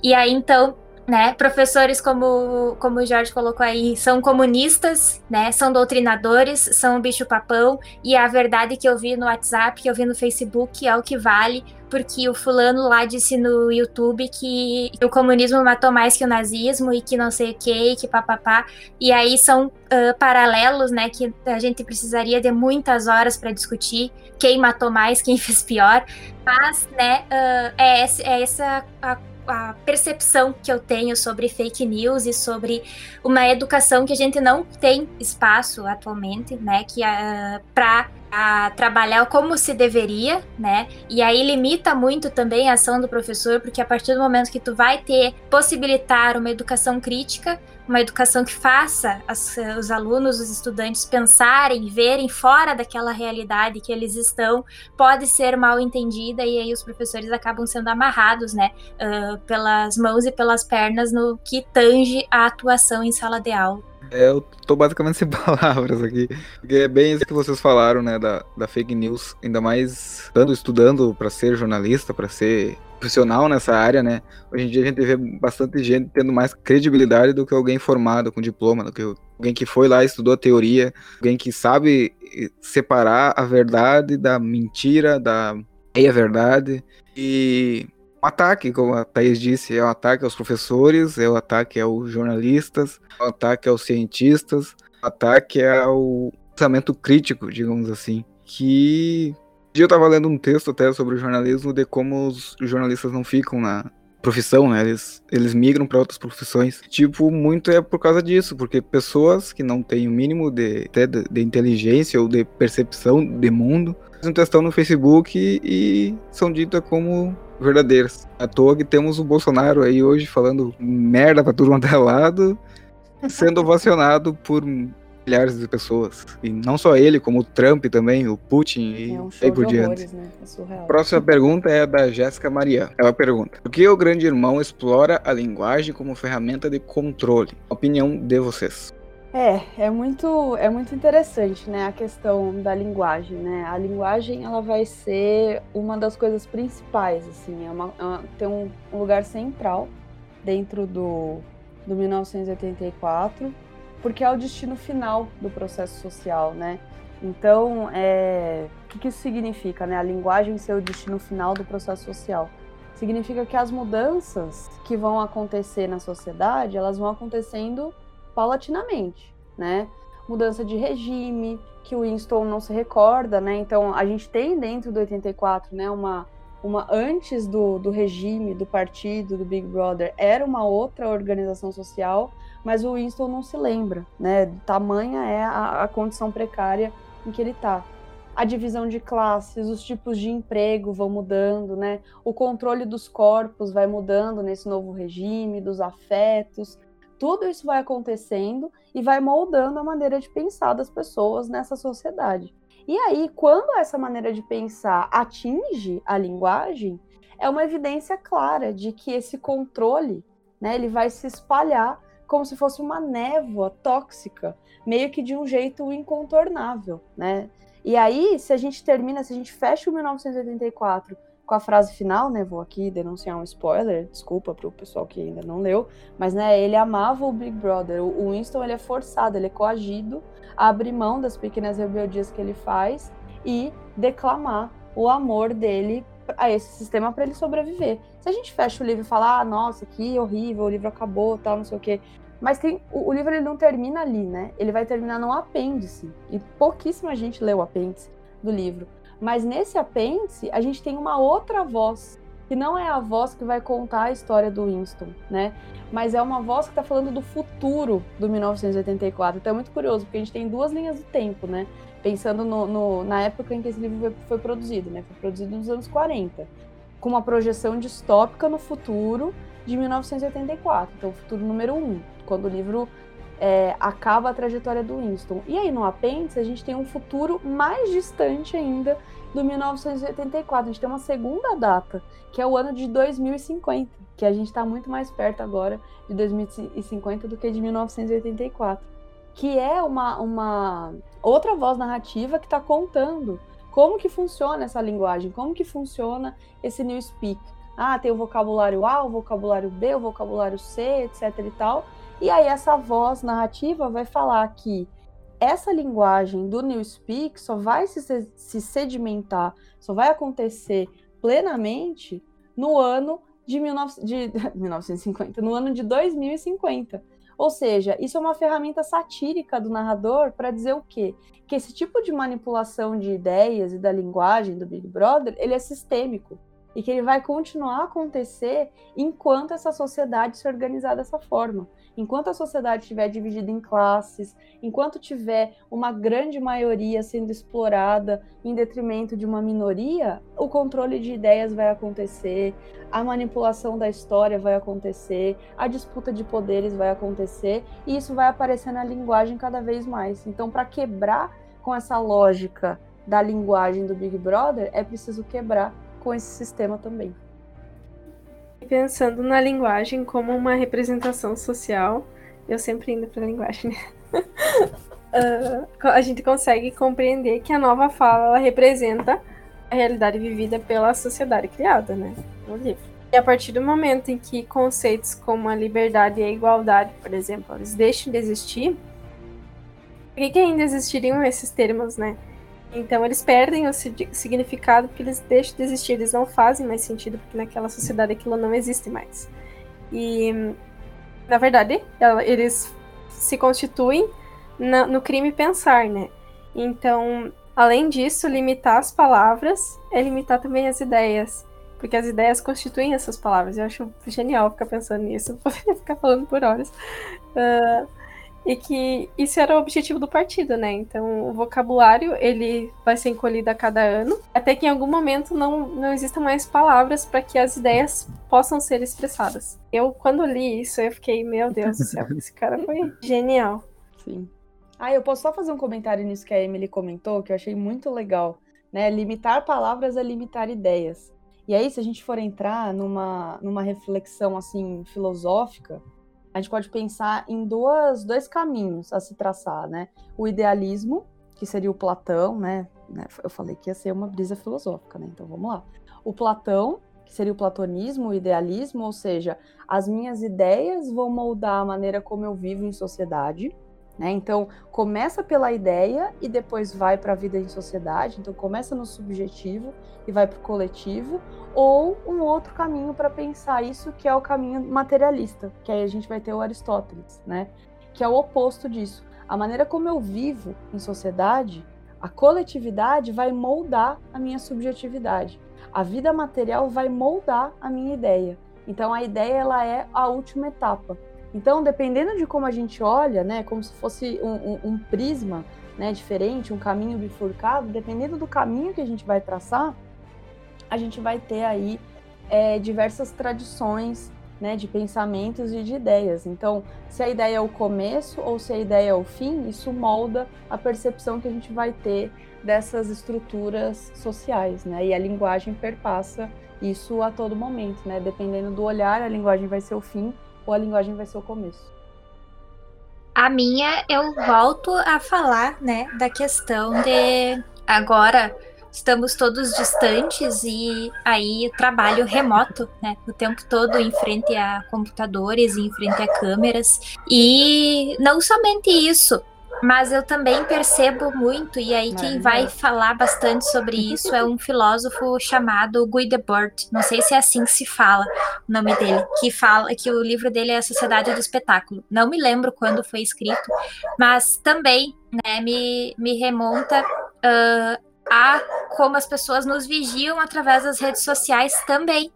E aí então né? Professores, como, como o Jorge colocou aí, são comunistas, né? São doutrinadores, são bicho-papão, e a verdade que eu vi no WhatsApp, que eu vi no Facebook, é o que vale, porque o fulano lá disse no YouTube que o comunismo matou mais que o nazismo e que não sei o que, que papapá. E aí são uh, paralelos, né? Que a gente precisaria de muitas horas para discutir quem matou mais, quem fez pior. Mas, né, uh, é, é essa a a percepção que eu tenho sobre fake news e sobre uma educação que a gente não tem espaço atualmente, né, que uh, ah, para a trabalhar como se deveria, né? E aí limita muito também a ação do professor, porque a partir do momento que tu vai ter possibilitar uma educação crítica, uma educação que faça as, os alunos, os estudantes pensarem, verem fora daquela realidade que eles estão, pode ser mal entendida e aí os professores acabam sendo amarrados, né, uh, pelas mãos e pelas pernas no que tange a atuação em sala de aula. É, eu tô basicamente sem palavras aqui. Porque é bem isso que vocês falaram, né, da, da fake news. Ainda mais estando estudando para ser jornalista, para ser profissional nessa área, né? Hoje em dia a gente vê bastante gente tendo mais credibilidade do que alguém formado com diploma, do que alguém que foi lá estudou a teoria, alguém que sabe separar a verdade da mentira, da meia verdade. E um ataque, como a Thaís disse, é um ataque aos professores, é um ataque aos jornalistas, é um ataque aos cientistas, é um ataque ao pensamento crítico, digamos assim, que eu tava lendo um texto até sobre o jornalismo de como os jornalistas não ficam na profissão, né? Eles, eles migram para outras profissões. Tipo, muito é por causa disso, porque pessoas que não têm o mínimo de, até de, de inteligência ou de percepção de mundo fazem um textão no Facebook e, e são ditas como verdadeiras. À toa que temos o Bolsonaro aí hoje falando merda pra tudo quanto é lado, sendo ovacionado por milhares de pessoas. E não só ele, como o Trump também, o Putin e é um aí por diante. Né? É Próxima pergunta é da Jéssica Maria. Ela pergunta: Por que o grande irmão explora a linguagem como ferramenta de controle? Opinião de vocês. É, é muito, é muito interessante, né, a questão da linguagem, né? A linguagem, ela vai ser uma das coisas principais, assim, é uma, é tem um, um lugar central dentro do, do 1984, porque é o destino final do processo social, né? Então, é, o que, que isso significa, né? A linguagem ser o destino final do processo social significa que as mudanças que vão acontecer na sociedade, elas vão acontecendo paulatinamente, né? Mudança de regime, que o Winston não se recorda, né? Então a gente tem dentro do 84, né, uma uma antes do, do regime, do partido, do Big Brother, era uma outra organização social, mas o Winston não se lembra, né? Tamanha é a, a condição precária em que ele está. A divisão de classes, os tipos de emprego vão mudando, né? O controle dos corpos vai mudando nesse novo regime, dos afetos. Tudo isso vai acontecendo e vai moldando a maneira de pensar das pessoas nessa sociedade. E aí, quando essa maneira de pensar atinge a linguagem, é uma evidência clara de que esse controle, né, ele vai se espalhar como se fosse uma névoa tóxica, meio que de um jeito incontornável, né? E aí, se a gente termina, se a gente fecha o 1984 com a frase final, né? Vou aqui denunciar um spoiler, desculpa para o pessoal que ainda não leu, mas né, ele amava o Big Brother. O Winston ele é forçado, ele é coagido a abrir mão das pequenas rebeldias que ele faz e declamar o amor dele a esse sistema para ele sobreviver. Se a gente fecha o livro e fala, ah, nossa, que horrível, o livro acabou, tal, não sei o quê. Mas tem, o, o livro ele não termina ali, né? Ele vai terminar no apêndice. E pouquíssima gente lê o apêndice do livro. Mas nesse apêndice, a gente tem uma outra voz, que não é a voz que vai contar a história do Winston, né? Mas é uma voz que está falando do futuro do 1984. Então é muito curioso, porque a gente tem duas linhas do tempo, né? Pensando no, no, na época em que esse livro foi produzido, né? Foi produzido nos anos 40, com uma projeção distópica no futuro de 1984. Então, o futuro número um, quando o livro é, acaba a trajetória do Winston. E aí no apêndice a gente tem um futuro mais distante ainda do 1984. A gente tem uma segunda data, que é o ano de 2050, que a gente está muito mais perto agora de 2050 do que de 1984, que é uma, uma outra voz narrativa que está contando como que funciona essa linguagem, como que funciona esse New Speak Ah, tem o vocabulário A, o vocabulário B, o vocabulário C, etc e tal. E aí essa voz narrativa vai falar que essa linguagem do Newspeak só vai se, se sedimentar, só vai acontecer plenamente no ano de, 19, de 1950, no ano de 2050. Ou seja, isso é uma ferramenta satírica do narrador para dizer o quê? Que esse tipo de manipulação de ideias e da linguagem do Big Brother, ele é sistêmico e que ele vai continuar a acontecer enquanto essa sociedade se organizar dessa forma. Enquanto a sociedade estiver dividida em classes, enquanto tiver uma grande maioria sendo explorada em detrimento de uma minoria, o controle de ideias vai acontecer, a manipulação da história vai acontecer, a disputa de poderes vai acontecer, e isso vai aparecer na linguagem cada vez mais. Então, para quebrar com essa lógica da linguagem do Big Brother, é preciso quebrar com esse sistema também. Pensando na linguagem como uma representação social, eu sempre indo para a linguagem, né? uh, a gente consegue compreender que a nova fala representa a realidade vivida pela sociedade criada, né? No livro. E a partir do momento em que conceitos como a liberdade e a igualdade, por exemplo, eles deixam de existir, por que, que ainda existiriam esses termos, né? Então eles perdem o significado porque eles deixam de existir, eles não fazem mais sentido porque naquela sociedade aquilo não existe mais. E na verdade eles se constituem na, no crime pensar, né? Então, além disso, limitar as palavras é limitar também as ideias, porque as ideias constituem essas palavras. Eu acho genial ficar pensando nisso, poderia ficar falando por horas. Uh, e que isso era o objetivo do partido, né? Então o vocabulário ele vai ser encolhido a cada ano, até que em algum momento não, não existam mais palavras para que as ideias possam ser expressadas. Eu, quando li isso, eu fiquei, meu Deus do céu, esse cara foi genial. Sim. Ah, eu posso só fazer um comentário nisso que a Emily comentou, que eu achei muito legal, né? Limitar palavras é limitar ideias. E aí, se a gente for entrar numa, numa reflexão assim filosófica, a gente pode pensar em duas, dois caminhos a se traçar, né? O idealismo, que seria o Platão, né? né? Eu falei que ia ser uma brisa filosófica, né? Então vamos lá. O Platão, que seria o platonismo, o idealismo, ou seja, as minhas ideias vão moldar a maneira como eu vivo em sociedade. Né? Então, começa pela ideia e depois vai para a vida em sociedade. Então, começa no subjetivo e vai para o coletivo. Ou um outro caminho para pensar isso, que é o caminho materialista, que aí a gente vai ter o Aristóteles, né? que é o oposto disso. A maneira como eu vivo em sociedade, a coletividade vai moldar a minha subjetividade. A vida material vai moldar a minha ideia. Então, a ideia ela é a última etapa. Então, dependendo de como a gente olha, né, como se fosse um, um, um prisma né, diferente, um caminho bifurcado, dependendo do caminho que a gente vai traçar, a gente vai ter aí é, diversas tradições né, de pensamentos e de ideias. Então, se a ideia é o começo ou se a ideia é o fim, isso molda a percepção que a gente vai ter dessas estruturas sociais, né? E a linguagem perpassa isso a todo momento, né? Dependendo do olhar, a linguagem vai ser o fim ou a linguagem vai ser o começo? A minha, eu volto a falar, né, da questão de agora estamos todos distantes e aí trabalho remoto, né, o tempo todo em frente a computadores, em frente a câmeras. E não somente isso, mas eu também percebo muito, e aí quem vai falar bastante sobre isso é um filósofo chamado Guy Debord. Não sei se é assim que se fala o nome dele, que fala que o livro dele é a Sociedade do Espetáculo. Não me lembro quando foi escrito, mas também né, me, me remonta uh, a como as pessoas nos vigiam através das redes sociais também.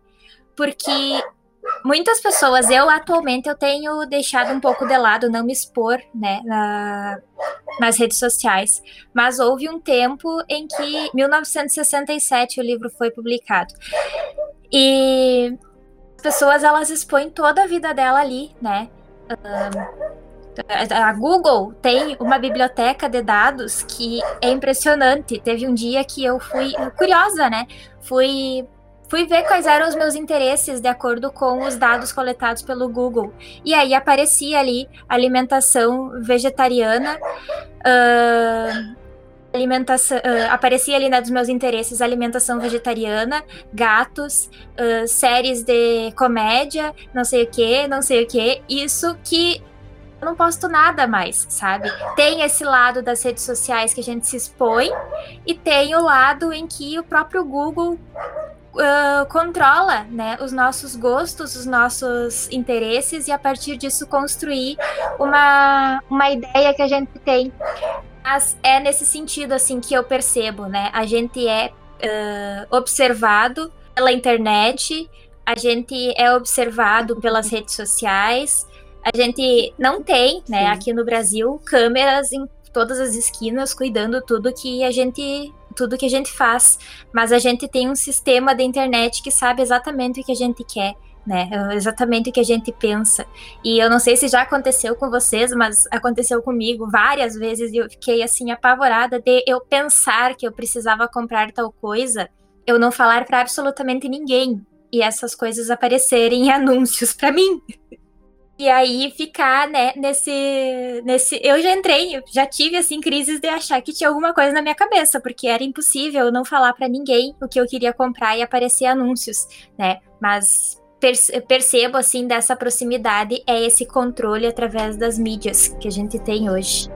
Porque muitas pessoas, eu atualmente eu tenho deixado um pouco de lado não me expor, né, na, nas redes sociais, mas houve um tempo em que 1967 o livro foi publicado. E as pessoas elas expõem toda a vida dela ali, né? a Google tem uma biblioteca de dados que é impressionante. Teve um dia que eu fui curiosa, né? Fui Fui ver quais eram os meus interesses de acordo com os dados coletados pelo Google. E aí aparecia ali alimentação vegetariana, uh, alimentação, uh, aparecia ali né, dos meus interesses alimentação vegetariana, gatos, uh, séries de comédia, não sei o que, não sei o que. Isso que eu não posto nada mais, sabe? Tem esse lado das redes sociais que a gente se expõe e tem o lado em que o próprio Google uh, controla né, os nossos gostos, os nossos interesses e a partir disso construir uma, uma ideia que a gente tem. Mas é nesse sentido assim que eu percebo, né? A gente é uh, observado pela internet, a gente é observado pelas redes sociais, a gente não tem, né, Sim. aqui no Brasil, câmeras em todas as esquinas cuidando tudo que a gente tudo que a gente faz, mas a gente tem um sistema da internet que sabe exatamente o que a gente quer, né? Exatamente o que a gente pensa. E eu não sei se já aconteceu com vocês, mas aconteceu comigo várias vezes e eu fiquei assim apavorada de eu pensar que eu precisava comprar tal coisa, eu não falar para absolutamente ninguém e essas coisas aparecerem em anúncios para mim. E aí ficar, né, nesse, nesse. Eu já entrei, eu já tive assim crises de achar que tinha alguma coisa na minha cabeça, porque era impossível não falar para ninguém o que eu queria comprar e aparecer anúncios, né? Mas percebo assim dessa proximidade é esse controle através das mídias que a gente tem hoje.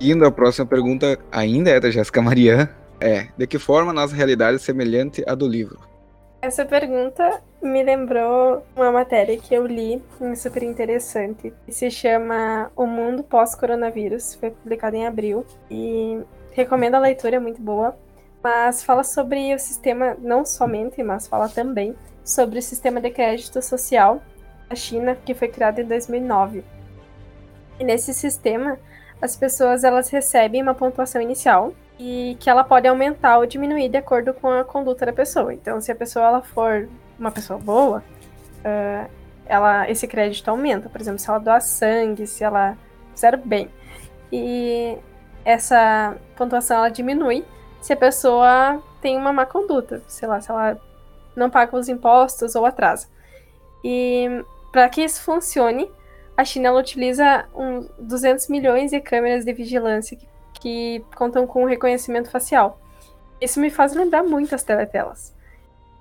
Indo à próxima pergunta, ainda é da Jéssica Marian, é: de que forma a nossa realidade é semelhante à do livro? Essa pergunta me lembrou uma matéria que eu li, super interessante, se chama O Mundo Pós-Coronavírus, foi publicada em abril, e recomendo a leitura, é muito boa, mas fala sobre o sistema, não somente, mas fala também sobre o sistema de crédito social da China, que foi criado em 2009. E nesse sistema, as pessoas elas recebem uma pontuação inicial e que ela pode aumentar ou diminuir de acordo com a conduta da pessoa. Então, se a pessoa ela for uma pessoa boa, uh, ela, esse crédito aumenta. Por exemplo, se ela doar sangue, se ela fizer bem. E essa pontuação ela diminui se a pessoa tem uma má conduta, sei lá, se ela não paga os impostos ou atrasa. E para que isso funcione, a China utiliza um, 200 milhões de câmeras de vigilância que que contam com reconhecimento facial. Isso me faz lembrar muito as teletelas.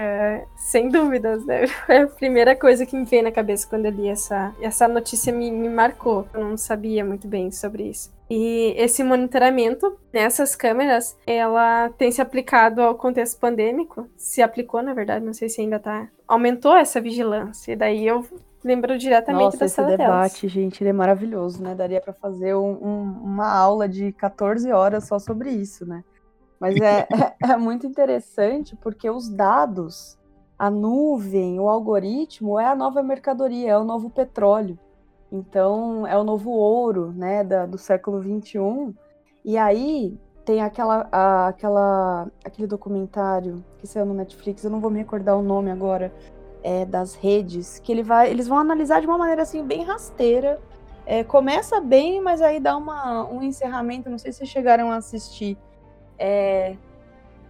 É, sem dúvidas, né? Foi a primeira coisa que me veio na cabeça quando eu li essa, essa notícia me, me marcou. Eu não sabia muito bem sobre isso. E esse monitoramento nessas câmeras, ela tem se aplicado ao contexto pandêmico. Se aplicou, na verdade, não sei se ainda tá. Aumentou essa vigilância. E daí eu Lembrou diretamente Nossa, esse debate, gente, ele é maravilhoso, né? Daria para fazer um, um, uma aula de 14 horas só sobre isso, né? Mas é, é, é muito interessante porque os dados, a nuvem, o algoritmo é a nova mercadoria, é o novo petróleo. Então, é o novo ouro, né, da, do século 21. E aí tem aquela, a, aquela, aquele documentário que saiu no Netflix, eu não vou me recordar o nome agora, é, das redes, que ele vai, eles vão analisar de uma maneira assim bem rasteira. É, começa bem, mas aí dá uma, um encerramento. Não sei se chegaram a assistir. É,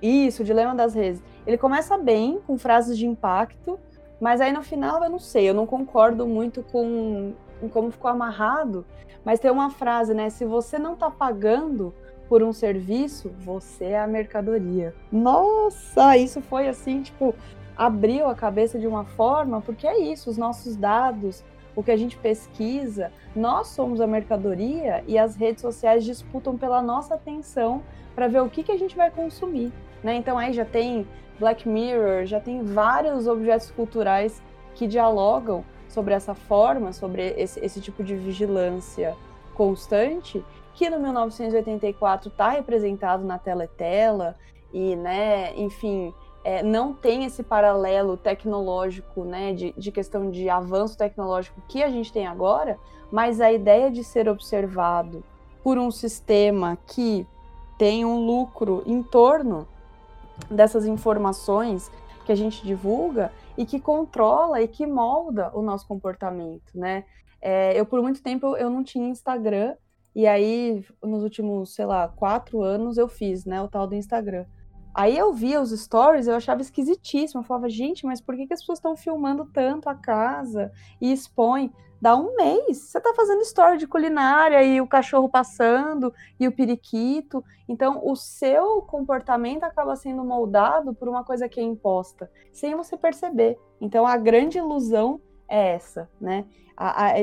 isso, o Dilema das Redes. Ele começa bem, com frases de impacto, mas aí no final eu não sei, eu não concordo muito com, com como ficou amarrado. Mas tem uma frase, né? Se você não tá pagando por um serviço, você é a mercadoria. Nossa, isso foi assim, tipo, abriu a cabeça de uma forma, porque é isso, os nossos dados, o que a gente pesquisa, nós somos a mercadoria e as redes sociais disputam pela nossa atenção para ver o que, que a gente vai consumir. Né? Então aí já tem Black Mirror, já tem vários objetos culturais que dialogam sobre essa forma, sobre esse, esse tipo de vigilância constante, que no 1984 está representado na Teletela e, né, enfim, é, não tem esse paralelo tecnológico, né, de, de questão de avanço tecnológico que a gente tem agora, mas a ideia de ser observado por um sistema que tem um lucro em torno dessas informações que a gente divulga e que controla e que molda o nosso comportamento, né? É, eu por muito tempo eu não tinha Instagram e aí nos últimos sei lá quatro anos eu fiz, né, o tal do Instagram Aí eu via os stories, eu achava esquisitíssimo. Eu falava, gente, mas por que, que as pessoas estão filmando tanto a casa e expõem? Dá um mês, você tá fazendo story de culinária e o cachorro passando e o periquito. Então, o seu comportamento acaba sendo moldado por uma coisa que é imposta, sem você perceber. Então, a grande ilusão é essa, né? A, a,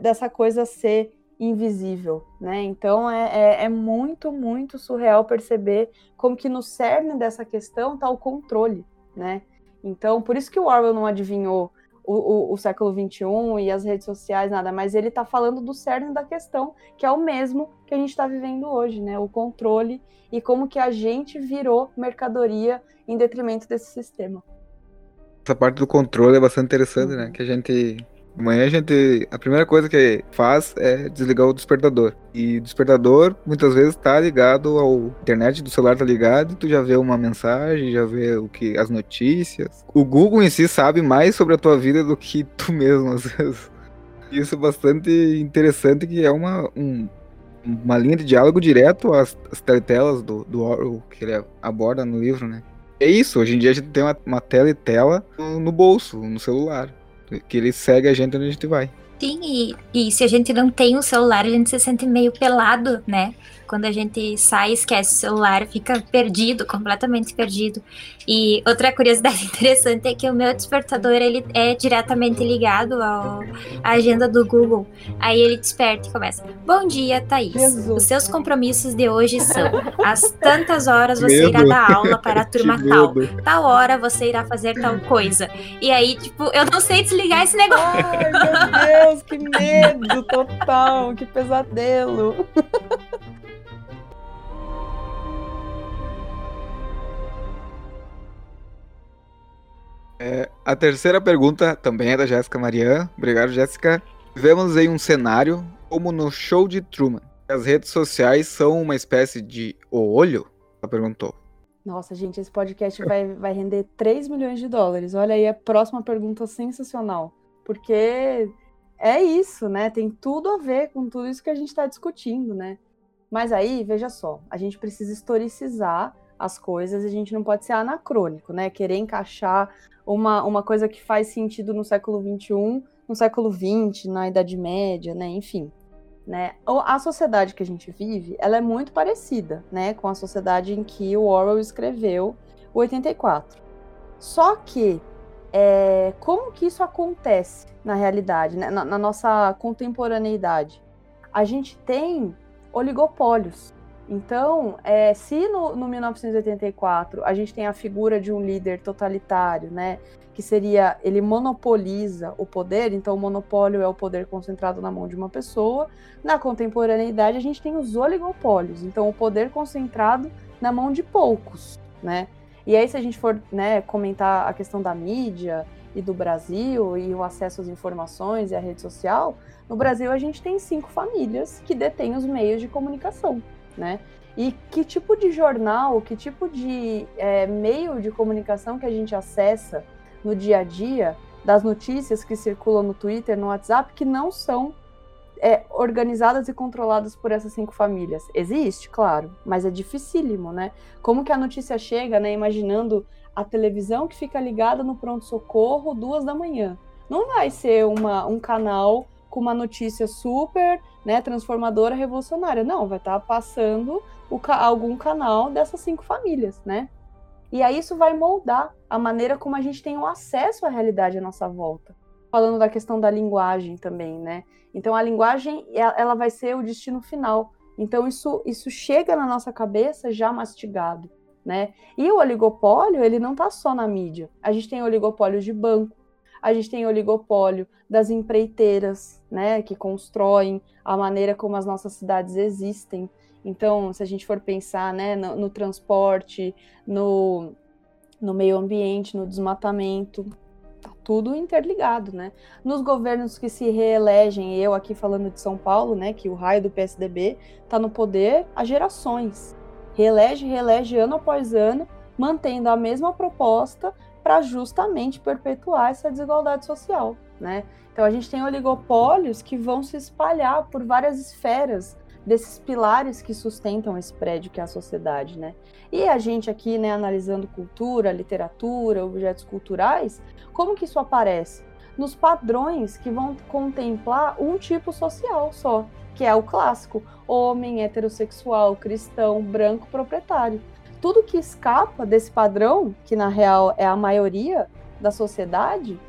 dessa coisa ser invisível, né? Então é, é, é, muito, muito surreal perceber como que no cerne dessa questão está o controle, né? Então, por isso que o Orwell não adivinhou o, o, o século XXI e as redes sociais, nada, mas ele está falando do cerne da questão, que é o mesmo que a gente está vivendo hoje, né? O controle e como que a gente virou mercadoria em detrimento desse sistema. Essa parte do controle é bastante interessante, né? uhum. né? Que a gente Amanhã a gente. A primeira coisa que faz é desligar o despertador. E o despertador muitas vezes tá ligado ao internet do celular tá ligado, tu já vê uma mensagem, já vê o que as notícias. O Google em si sabe mais sobre a tua vida do que tu mesmo às vezes. Isso é bastante interessante que é uma um, uma linha de diálogo direto às, às teletelas do, do Orwell que ele aborda no livro, né? É isso, hoje em dia a gente tem uma, uma tela e tela no, no bolso, no celular. Que ele segue a gente onde a gente vai. Sim, e, e se a gente não tem o celular, a gente se sente meio pelado, né? Quando a gente sai, esquece o celular, fica perdido, completamente perdido. E outra curiosidade interessante é que o meu despertador ele é diretamente ligado ao, à agenda do Google. Aí ele desperta e começa: Bom dia, Thaís. Jesus. Os seus compromissos de hoje são: às tantas horas você medo. irá dar aula para a turma tal. Tal hora você irá fazer tal coisa. E aí, tipo, eu não sei desligar esse negócio. Ai, meu Deus, que medo total, que pesadelo. É, a terceira pergunta também é da Jéssica Marian. Obrigado, Jéssica. Vivemos em um cenário como no show de Truman. As redes sociais são uma espécie de olho? Ela perguntou. Nossa, gente, esse podcast vai, vai render 3 milhões de dólares. Olha aí a próxima pergunta sensacional. Porque é isso, né? Tem tudo a ver com tudo isso que a gente está discutindo, né? Mas aí, veja só, a gente precisa historicizar as coisas a gente não pode ser anacrônico, né? Querer encaixar uma, uma coisa que faz sentido no século XXI, no século XX, na Idade Média, né? Enfim. Né? A sociedade que a gente vive, ela é muito parecida, né, com a sociedade em que o Orwell escreveu o 84. Só que é, como que isso acontece na realidade, né, na, na nossa contemporaneidade? A gente tem oligopólios, então, é, se no, no 1984 a gente tem a figura de um líder totalitário, né, que seria ele monopoliza o poder, então o monopólio é o poder concentrado na mão de uma pessoa. Na contemporaneidade a gente tem os oligopólios, então o poder concentrado na mão de poucos, né? E aí se a gente for, né, comentar a questão da mídia e do Brasil e o acesso às informações e à rede social, no Brasil a gente tem cinco famílias que detêm os meios de comunicação né? E que tipo de jornal, que tipo de é, meio de comunicação que a gente acessa no dia a dia das notícias que circulam no Twitter, no WhatsApp, que não são é, organizadas e controladas por essas cinco famílias. Existe, claro, mas é dificílimo, né? Como que a notícia chega, né? Imaginando a televisão que fica ligada no pronto-socorro duas da manhã. Não vai ser uma, um canal com uma notícia super né, transformadora, revolucionária. Não, vai estar tá passando o, algum canal dessas cinco famílias, né? E aí isso vai moldar a maneira como a gente tem o acesso à realidade à nossa volta. Falando da questão da linguagem também, né? Então a linguagem, ela vai ser o destino final. Então isso, isso chega na nossa cabeça já mastigado, né? E o oligopólio, ele não está só na mídia. A gente tem oligopólio de banco, a gente tem oligopólio das empreiteiras, né, que constroem a maneira como as nossas cidades existem. Então, se a gente for pensar, né, no, no transporte, no, no meio ambiente, no desmatamento, tá tudo interligado, né? Nos governos que se reelegem, eu aqui falando de São Paulo, né, que o raio do PSDB está no poder há gerações. Reelege, reelege ano após ano, mantendo a mesma proposta, para justamente perpetuar essa desigualdade social, né? Então a gente tem oligopólios que vão se espalhar por várias esferas desses pilares que sustentam esse prédio que é a sociedade, né? E a gente aqui, né, analisando cultura, literatura, objetos culturais, como que isso aparece? Nos padrões que vão contemplar um tipo social só, que é o clássico: homem, heterossexual, cristão, branco, proprietário. Tudo que escapa desse padrão, que na real é a maioria da sociedade,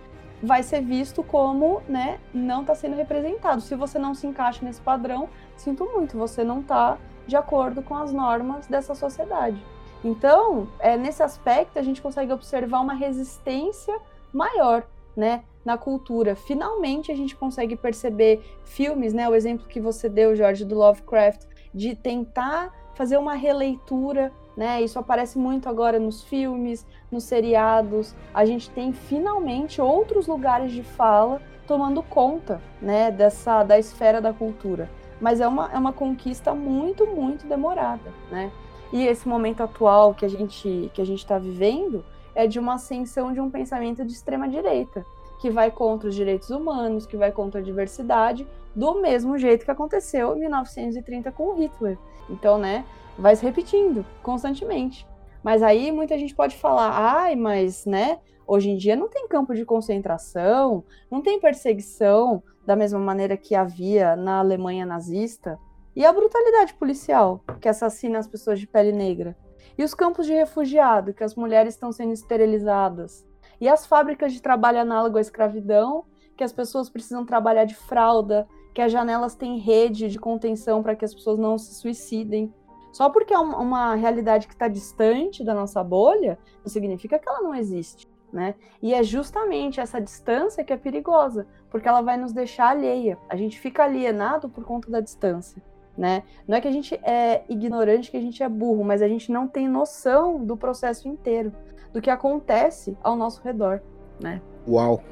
vai ser visto como, né, não está sendo representado. Se você não se encaixa nesse padrão, sinto muito, você não está de acordo com as normas dessa sociedade. Então, é, nesse aspecto, a gente consegue observar uma resistência maior, né, na cultura. Finalmente, a gente consegue perceber filmes, né, o exemplo que você deu, Jorge, do Lovecraft, de tentar fazer uma releitura né? Isso aparece muito agora nos filmes, nos seriados. A gente tem finalmente outros lugares de fala tomando conta, né, dessa da esfera da cultura. Mas é uma, é uma conquista muito, muito demorada, né? E esse momento atual que a gente que a gente está vivendo é de uma ascensão de um pensamento de extrema direita, que vai contra os direitos humanos, que vai contra a diversidade, do mesmo jeito que aconteceu em 1930 com Hitler. Então, né, vai se repetindo constantemente. Mas aí muita gente pode falar, ai, mas, né, hoje em dia não tem campo de concentração, não tem perseguição da mesma maneira que havia na Alemanha nazista. E a brutalidade policial que assassina as pessoas de pele negra. E os campos de refugiado, que as mulheres estão sendo esterilizadas. E as fábricas de trabalho análogo à escravidão, que as pessoas precisam trabalhar de fralda, que as janelas têm rede de contenção para que as pessoas não se suicidem. Só porque é uma realidade que está distante da nossa bolha, não significa que ela não existe. Né? E é justamente essa distância que é perigosa, porque ela vai nos deixar alheia. A gente fica alienado por conta da distância. Né? Não é que a gente é ignorante, que a gente é burro, mas a gente não tem noção do processo inteiro, do que acontece ao nosso redor. Né? Uau!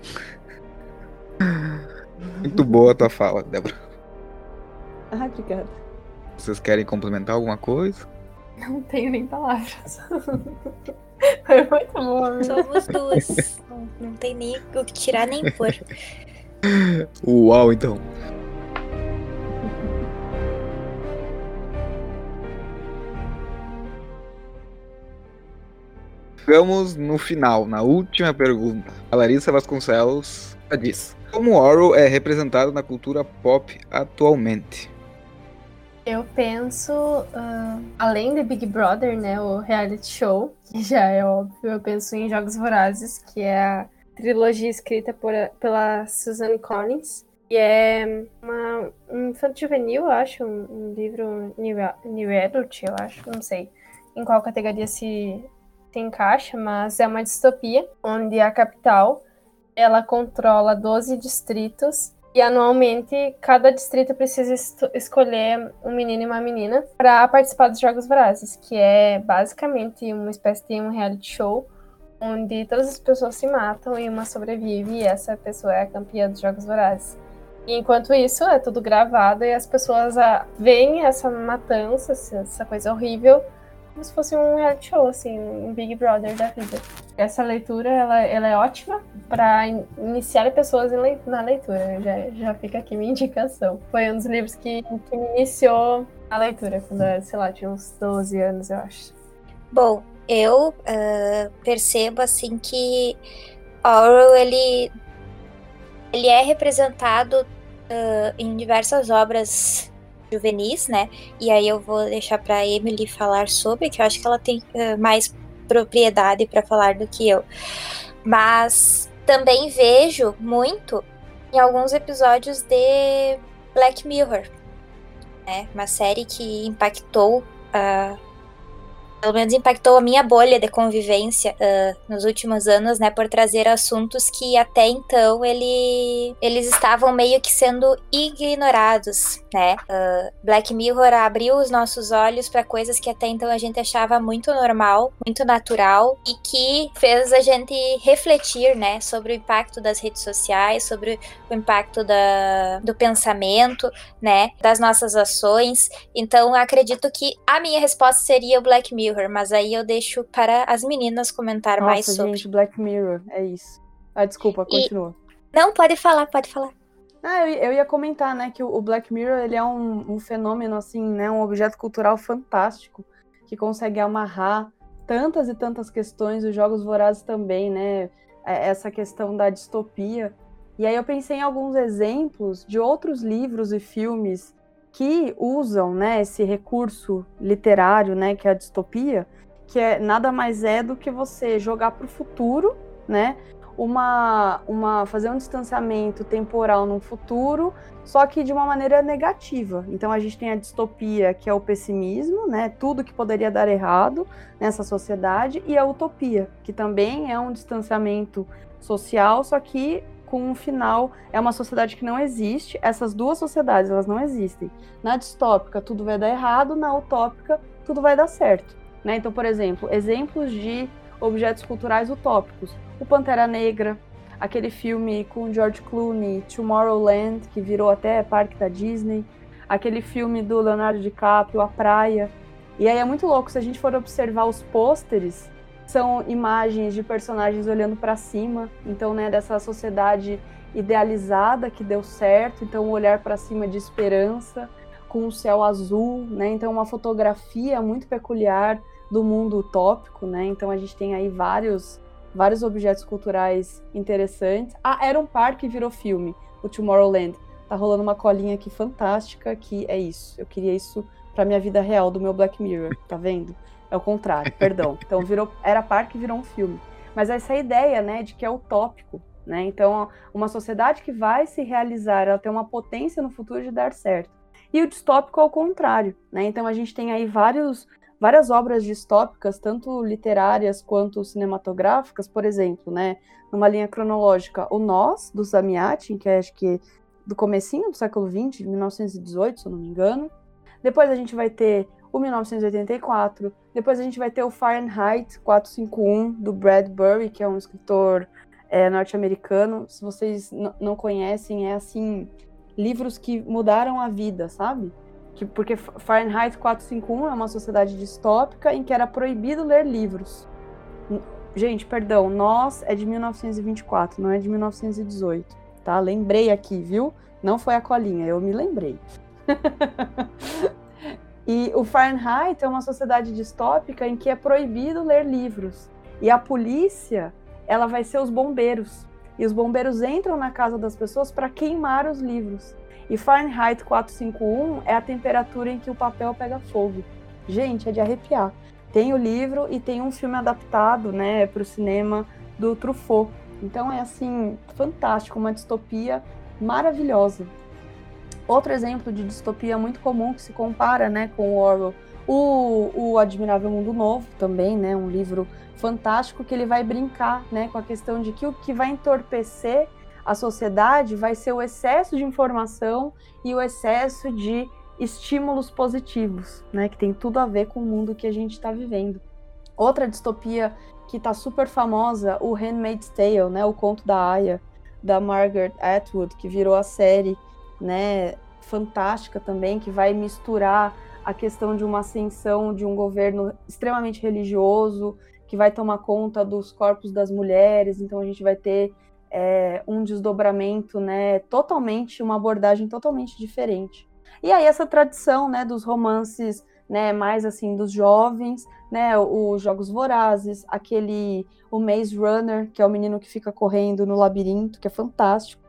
Muito boa a tua fala, Débora. Ah, obrigada. Vocês querem complementar alguma coisa? Não tenho nem palavras. Foi muito bom. Somos duas. não, não tem nem o que tirar nem pôr. Uau, então. Chegamos no final, na última pergunta. A Larissa Vasconcelos diz: Como Orwell é representado na cultura pop atualmente? Eu penso, uh, além de Big Brother, né, o reality show, que já é óbvio, eu penso em Jogos Vorazes, que é a trilogia escrita por, pela Suzanne Collins. E é uma, um infanto juvenil, eu acho, um, um livro new, new adult, eu acho, não sei em qual categoria se, se encaixa, mas é uma distopia, onde a capital, ela controla 12 distritos e anualmente, cada distrito precisa escolher um menino e uma menina para participar dos Jogos Vorazes, que é basicamente uma espécie de um reality show onde todas as pessoas se matam e uma sobrevive e essa pessoa é a campeã dos Jogos Vorazes. E enquanto isso, é tudo gravado e as pessoas ah, veem essa matança, essa coisa horrível, como se fosse um reality show, assim, um Big Brother da vida. Essa leitura, ela, ela é ótima para iniciar pessoas na leitura. Já, já fica aqui minha indicação. Foi um dos livros que, que me iniciou a leitura, quando eu, sei lá, tinha uns 12 anos, eu acho. Bom, eu uh, percebo, assim, que Orwell, ele, ele é representado uh, em diversas obras juvenis, né? E aí eu vou deixar para Emily falar sobre, que eu acho que ela tem uh, mais propriedade para falar do que eu. Mas também vejo muito em alguns episódios de Black Mirror, né? Uma série que impactou uh, pelo menos impactou a minha bolha de convivência uh, nos últimos anos, né, por trazer assuntos que até então ele, eles estavam meio que sendo ignorados, né? Uh, Black Mirror abriu os nossos olhos para coisas que até então a gente achava muito normal, muito natural e que fez a gente refletir, né, sobre o impacto das redes sociais, sobre o impacto da, do pensamento, né, das nossas ações. Então, acredito que a minha resposta seria o Black Mirror Mirror, mas aí eu deixo para as meninas comentar Nossa, mais sobre. gente, Black Mirror, é isso. Ah, desculpa, continua. E... Não, pode falar, pode falar. Ah, eu, eu ia comentar, né, que o Black Mirror ele é um, um fenômeno assim, né, um objeto cultural fantástico que consegue amarrar tantas e tantas questões, os jogos vorazes também, né? É, essa questão da distopia. E aí eu pensei em alguns exemplos de outros livros e filmes que usam, né, esse recurso literário, né, que é a distopia, que é nada mais é do que você jogar para o futuro, né, uma, uma fazer um distanciamento temporal no futuro, só que de uma maneira negativa. Então a gente tem a distopia, que é o pessimismo, né? Tudo que poderia dar errado nessa sociedade, e a utopia, que também é um distanciamento social, só que com um final é uma sociedade que não existe. Essas duas sociedades, elas não existem. Na distópica tudo vai dar errado, na utópica tudo vai dar certo, né? Então, por exemplo, exemplos de objetos culturais utópicos o Pantera Negra, aquele filme com George Clooney, Tomorrowland, que virou até parque da Disney, aquele filme do Leonardo DiCaprio, A Praia. E aí é muito louco, se a gente for observar os pôsteres, são imagens de personagens olhando para cima, então, né, dessa sociedade idealizada que deu certo, então um olhar para cima de esperança, com o céu azul, né? Então uma fotografia muito peculiar do mundo utópico, né? Então a gente tem aí vários vários objetos culturais interessantes. Ah, era um parque e virou filme, o Tomorrowland. Tá rolando uma colinha aqui fantástica que é isso. Eu queria isso pra minha vida real do meu Black Mirror, tá vendo? É o contrário, perdão. Então virou era parque virou um filme. Mas essa ideia, né, de que é utópico, né? Então, uma sociedade que vai se realizar, ela tem uma potência no futuro de dar certo. E o distópico ao contrário, né? Então a gente tem aí vários várias obras distópicas, tanto literárias quanto cinematográficas, por exemplo, né, numa linha cronológica, o Nós, do Zamiatin, que é acho que do comecinho do século XX, de 1918, se eu não me engano. Depois a gente vai ter o 1984, depois a gente vai ter o Fahrenheit 451, do Bradbury, que é um escritor é, norte-americano. Se vocês não conhecem, é assim, livros que mudaram a vida, sabe? que, porque Fahrenheit 451 é uma sociedade distópica em que era proibido ler livros. Gente, perdão, nós é de 1924, não é de 1918, tá? Lembrei aqui, viu? Não foi a colinha, eu me lembrei. e o Fahrenheit é uma sociedade distópica em que é proibido ler livros. E a polícia, ela vai ser os bombeiros. E os bombeiros entram na casa das pessoas para queimar os livros. E Fahrenheit 451 é a temperatura em que o papel pega fogo. Gente, é de arrepiar. Tem o livro e tem um filme adaptado, né, para o cinema do Truffaut. Então é assim, fantástico, uma distopia maravilhosa. Outro exemplo de distopia muito comum que se compara, né, com o Orwell, o, o Admirável Mundo Novo também, né, um livro fantástico que ele vai brincar, né, com a questão de que o que vai entorpecer a sociedade vai ser o excesso de informação e o excesso de estímulos positivos, né, que tem tudo a ver com o mundo que a gente está vivendo. Outra distopia que está super famosa, o Handmaid's Tale, né, o conto da Aya, da Margaret Atwood, que virou a série, né, fantástica também, que vai misturar a questão de uma ascensão de um governo extremamente religioso, que vai tomar conta dos corpos das mulheres, então a gente vai ter é, um desdobramento, né, totalmente, uma abordagem totalmente diferente. E aí essa tradição, né, dos romances, né, mais assim dos jovens, né, os jogos vorazes, aquele o Maze Runner, que é o menino que fica correndo no labirinto, que é fantástico,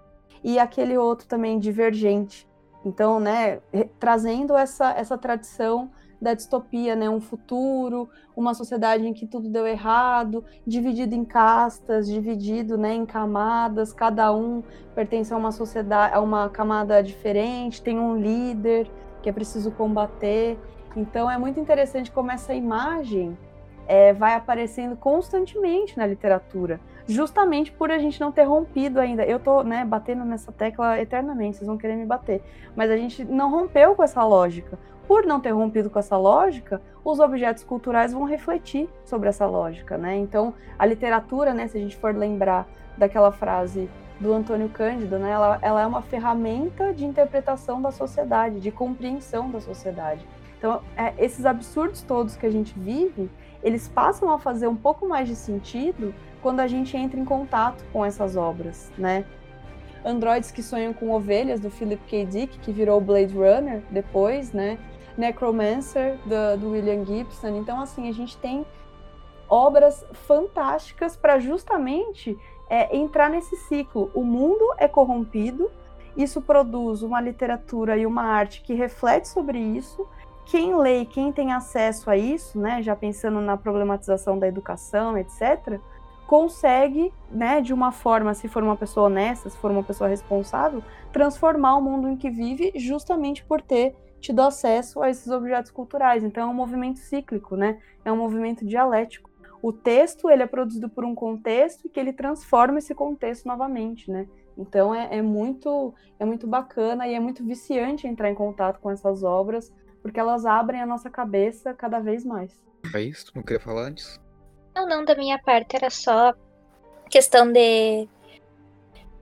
e aquele outro também Divergente. Então, né, trazendo essa essa tradição da distopia, né? Um futuro, uma sociedade em que tudo deu errado, dividido em castas, dividido, né, em camadas, cada um pertence a uma sociedade, a uma camada diferente, tem um líder que é preciso combater. Então é muito interessante como essa imagem é, vai aparecendo constantemente na literatura, justamente por a gente não ter rompido ainda. Eu tô, né, batendo nessa tecla eternamente, vocês vão querer me bater, mas a gente não rompeu com essa lógica. Por não ter rompido com essa lógica, os objetos culturais vão refletir sobre essa lógica, né? Então, a literatura, né, se a gente for lembrar daquela frase do Antônio Cândido, né, ela, ela é uma ferramenta de interpretação da sociedade, de compreensão da sociedade. Então, é, esses absurdos todos que a gente vive, eles passam a fazer um pouco mais de sentido quando a gente entra em contato com essas obras, né? Androides que Sonham com Ovelhas, do Philip K. Dick, que virou Blade Runner depois, né? Necromancer, do, do William Gibson. Então, assim, a gente tem obras fantásticas para justamente é, entrar nesse ciclo. O mundo é corrompido, isso produz uma literatura e uma arte que reflete sobre isso. Quem lê, quem tem acesso a isso, né, já pensando na problematização da educação, etc., consegue, né, de uma forma, se for uma pessoa honesta, se for uma pessoa responsável, transformar o mundo em que vive justamente por ter tido acesso a esses objetos culturais. Então é um movimento cíclico, né? É um movimento dialético. O texto ele é produzido por um contexto e que ele transforma esse contexto novamente, né? Então é, é muito é muito bacana e é muito viciante entrar em contato com essas obras porque elas abrem a nossa cabeça cada vez mais. É isso? Não queria falar antes? Não, não, da minha parte era só questão de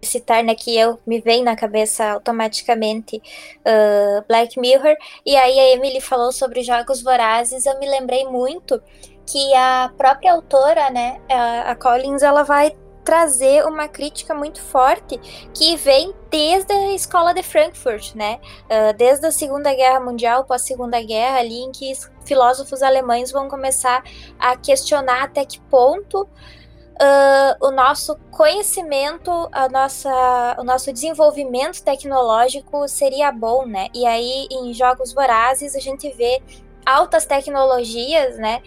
citar, né, que eu me vem na cabeça automaticamente uh, Black Mirror, e aí a Emily falou sobre jogos vorazes, eu me lembrei muito que a própria autora, né, a, a Collins, ela vai trazer uma crítica muito forte que vem desde a escola de Frankfurt, né? Uh, desde a Segunda Guerra Mundial, pós Segunda Guerra, ali em que filósofos alemães vão começar a questionar até que ponto uh, o nosso conhecimento, a nossa, o nosso desenvolvimento tecnológico seria bom, né? E aí, em Jogos Vorazes, a gente vê altas tecnologias, né?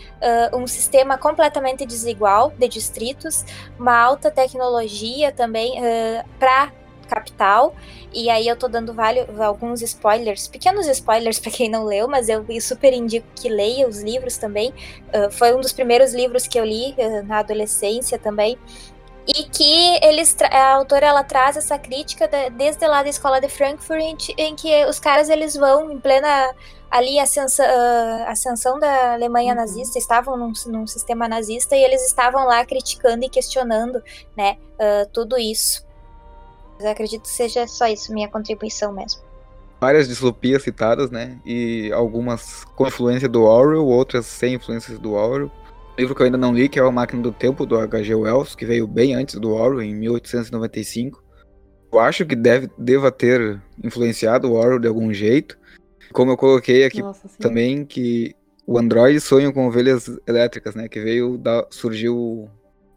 Uh, um sistema completamente desigual de distritos, uma alta tecnologia também uh, para capital. E aí eu tô dando vários, alguns spoilers, pequenos spoilers para quem não leu, mas eu super indico que leia os livros também. Uh, foi um dos primeiros livros que eu li na adolescência também e que eles a autora ela traz essa crítica de, desde lá da escola de Frankfurt em que os caras eles vão em plena ali ascensão, uh, ascensão da Alemanha uhum. nazista estavam num, num, sistema nazista e eles estavam lá criticando e questionando né uh, tudo isso. Eu acredito que seja só isso minha contribuição mesmo. Várias distopias citadas né e algumas com influência do Orwell outras sem influências do Orwell livro que eu ainda não li, que é A Máquina do Tempo, do H.G. Wells, que veio bem antes do Orwell, em 1895. Eu acho que deve, deva ter influenciado o Orwell de algum jeito. Como eu coloquei aqui Nossa, também, que o Android sonha com ovelhas elétricas, né? Que veio da, surgiu o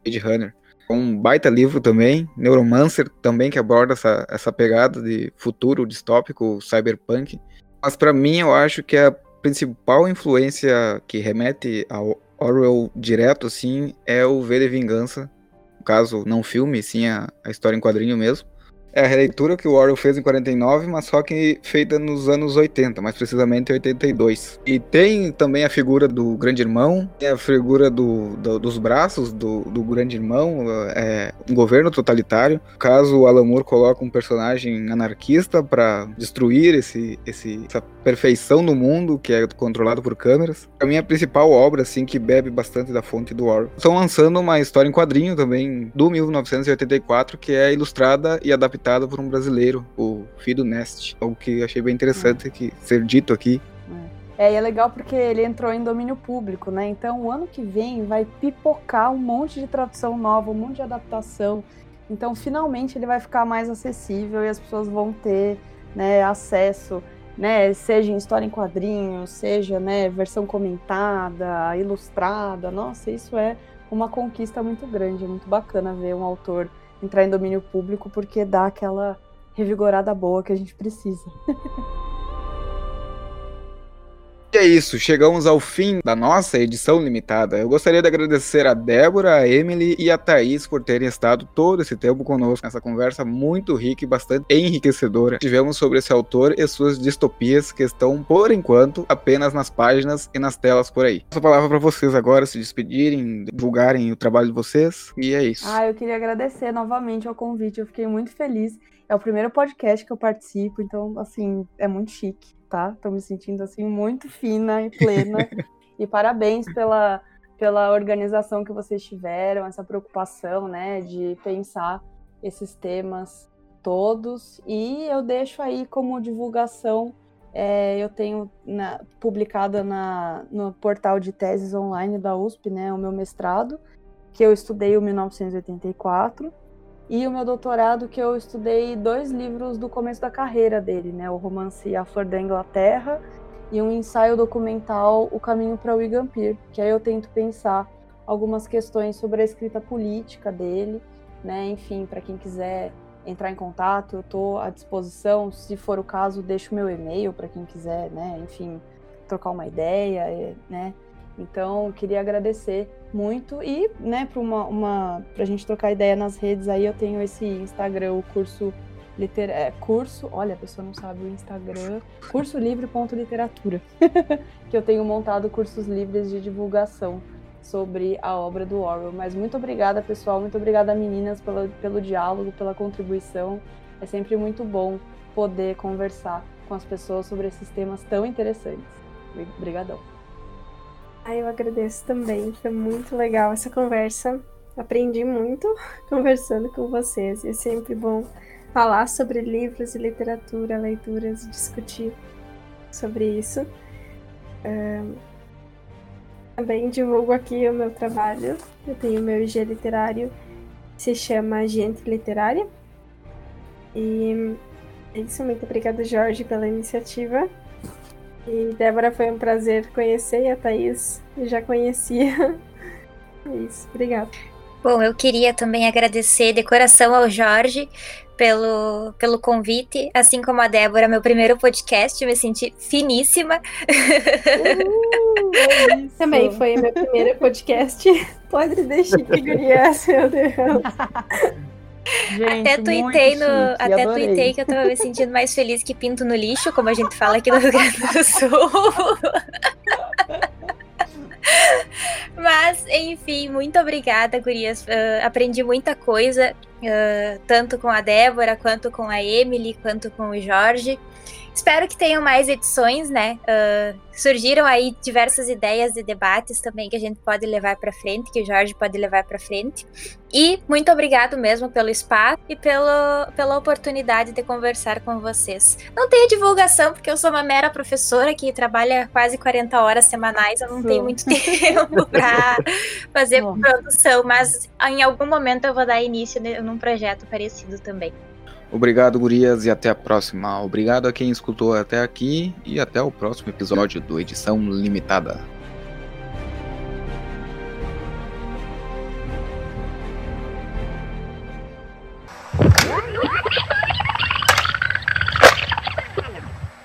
Age Runner. Um baita livro também, Neuromancer também, que aborda essa, essa pegada de futuro distópico, cyberpunk. Mas para mim, eu acho que a principal influência que remete ao Orwell direto, assim, é o V de Vingança. No caso, não filme, sim a, a história em quadrinho mesmo é a releitura que o Orwell fez em 49, mas só que feita nos anos 80, mais precisamente em 82. E tem também a figura do grande irmão, tem a figura do, do, dos braços do, do grande irmão, é, um governo totalitário. Caso o Alan Moore coloca um personagem anarquista para destruir esse, esse, essa perfeição do mundo que é controlado por câmeras. A minha principal obra, assim, que bebe bastante da fonte do Orwell. Estão lançando uma história em quadrinho também, do 1984, que é ilustrada e adaptada por um brasileiro, o Fido Nest. Algo que achei bem interessante é. que ser dito aqui. É, e é legal porque ele entrou em domínio público, né? Então, o ano que vem vai pipocar um monte de tradução nova, um monte de adaptação. Então, finalmente, ele vai ficar mais acessível e as pessoas vão ter né, acesso, né? Seja em história em quadrinhos, seja né, versão comentada, ilustrada. Nossa, isso é uma conquista muito grande. É muito bacana ver um autor entrar em domínio público, porque dá aquela revigorada boa que a gente precisa. E é isso, chegamos ao fim da nossa edição limitada. Eu gostaria de agradecer a Débora, a Emily e a Thaís por terem estado todo esse tempo conosco nessa conversa muito rica e bastante enriquecedora. Tivemos sobre esse autor e suas distopias que estão, por enquanto, apenas nas páginas e nas telas por aí. Essa palavra para vocês agora se despedirem, divulgarem o trabalho de vocês e é isso. Ah, eu queria agradecer novamente ao convite, eu fiquei muito feliz. É o primeiro podcast que eu participo, então, assim, é muito chique tá? Tô me sentindo assim muito fina e plena. e parabéns pela, pela organização que vocês tiveram, essa preocupação, né, de pensar esses temas todos. E eu deixo aí como divulgação, é, eu tenho na, publicada na, no portal de teses online da USP, né, o meu mestrado, que eu estudei em 1984 E o meu doutorado, que eu estudei dois livros do começo da carreira dele, né? O romance A Flor da Inglaterra e um ensaio documental O Caminho para o Igampir, que aí eu tento pensar algumas questões sobre a escrita política dele, né? Enfim, para quem quiser entrar em contato, eu estou à disposição. Se for o caso, deixo meu e-mail para quem quiser, né? Enfim, trocar uma ideia, né? Então, queria agradecer muito e, né, para uma, uma a gente trocar ideia nas redes aí, eu tenho esse Instagram, o curso liter, é, curso, olha, a pessoa não sabe o Instagram, curso livre.literatura, que eu tenho montado cursos livres de divulgação sobre a obra do Orwell. Mas muito obrigada, pessoal, muito obrigada, meninas, pelo, pelo diálogo, pela contribuição. É sempre muito bom poder conversar com as pessoas sobre esses temas tão interessantes. Obrigadão. Ah, eu agradeço também. Foi muito legal essa conversa. Aprendi muito conversando com vocês. E é sempre bom falar sobre livros e literatura, leituras, discutir sobre isso. também divulgo aqui o meu trabalho. Eu tenho meu IG literário, se chama Gente Literária. E é isso. Muito obrigada, Jorge, pela iniciativa. E Débora, foi um prazer conhecer e a Thaís eu já conhecia. É isso, obrigada. Bom, eu queria também agradecer de coração ao Jorge pelo, pelo convite, assim como a Débora, meu primeiro podcast, eu me senti finíssima. Uh, é também foi meu primeiro podcast. Pode deixar que gurias, meu Deus. Gente, até tuitei, no, chique, até tuitei que eu tava me sentindo mais feliz que pinto no lixo, como a gente fala aqui no Rio Grande do Sul. Mas, enfim, muito obrigada, Gurias. Uh, aprendi muita coisa, uh, tanto com a Débora, quanto com a Emily, quanto com o Jorge. Espero que tenham mais edições, né? Uh, surgiram aí diversas ideias de debates também que a gente pode levar para frente, que o Jorge pode levar para frente. E muito obrigado mesmo pelo espaço e pelo, pela oportunidade de conversar com vocês. Não tenho divulgação, porque eu sou uma mera professora que trabalha quase 40 horas semanais, eu não tenho muito tempo para fazer Bom. produção, mas em algum momento eu vou dar início num projeto parecido também. Obrigado, gurias, e até a próxima. Obrigado a quem escutou até aqui e até o próximo episódio do Edição Limitada.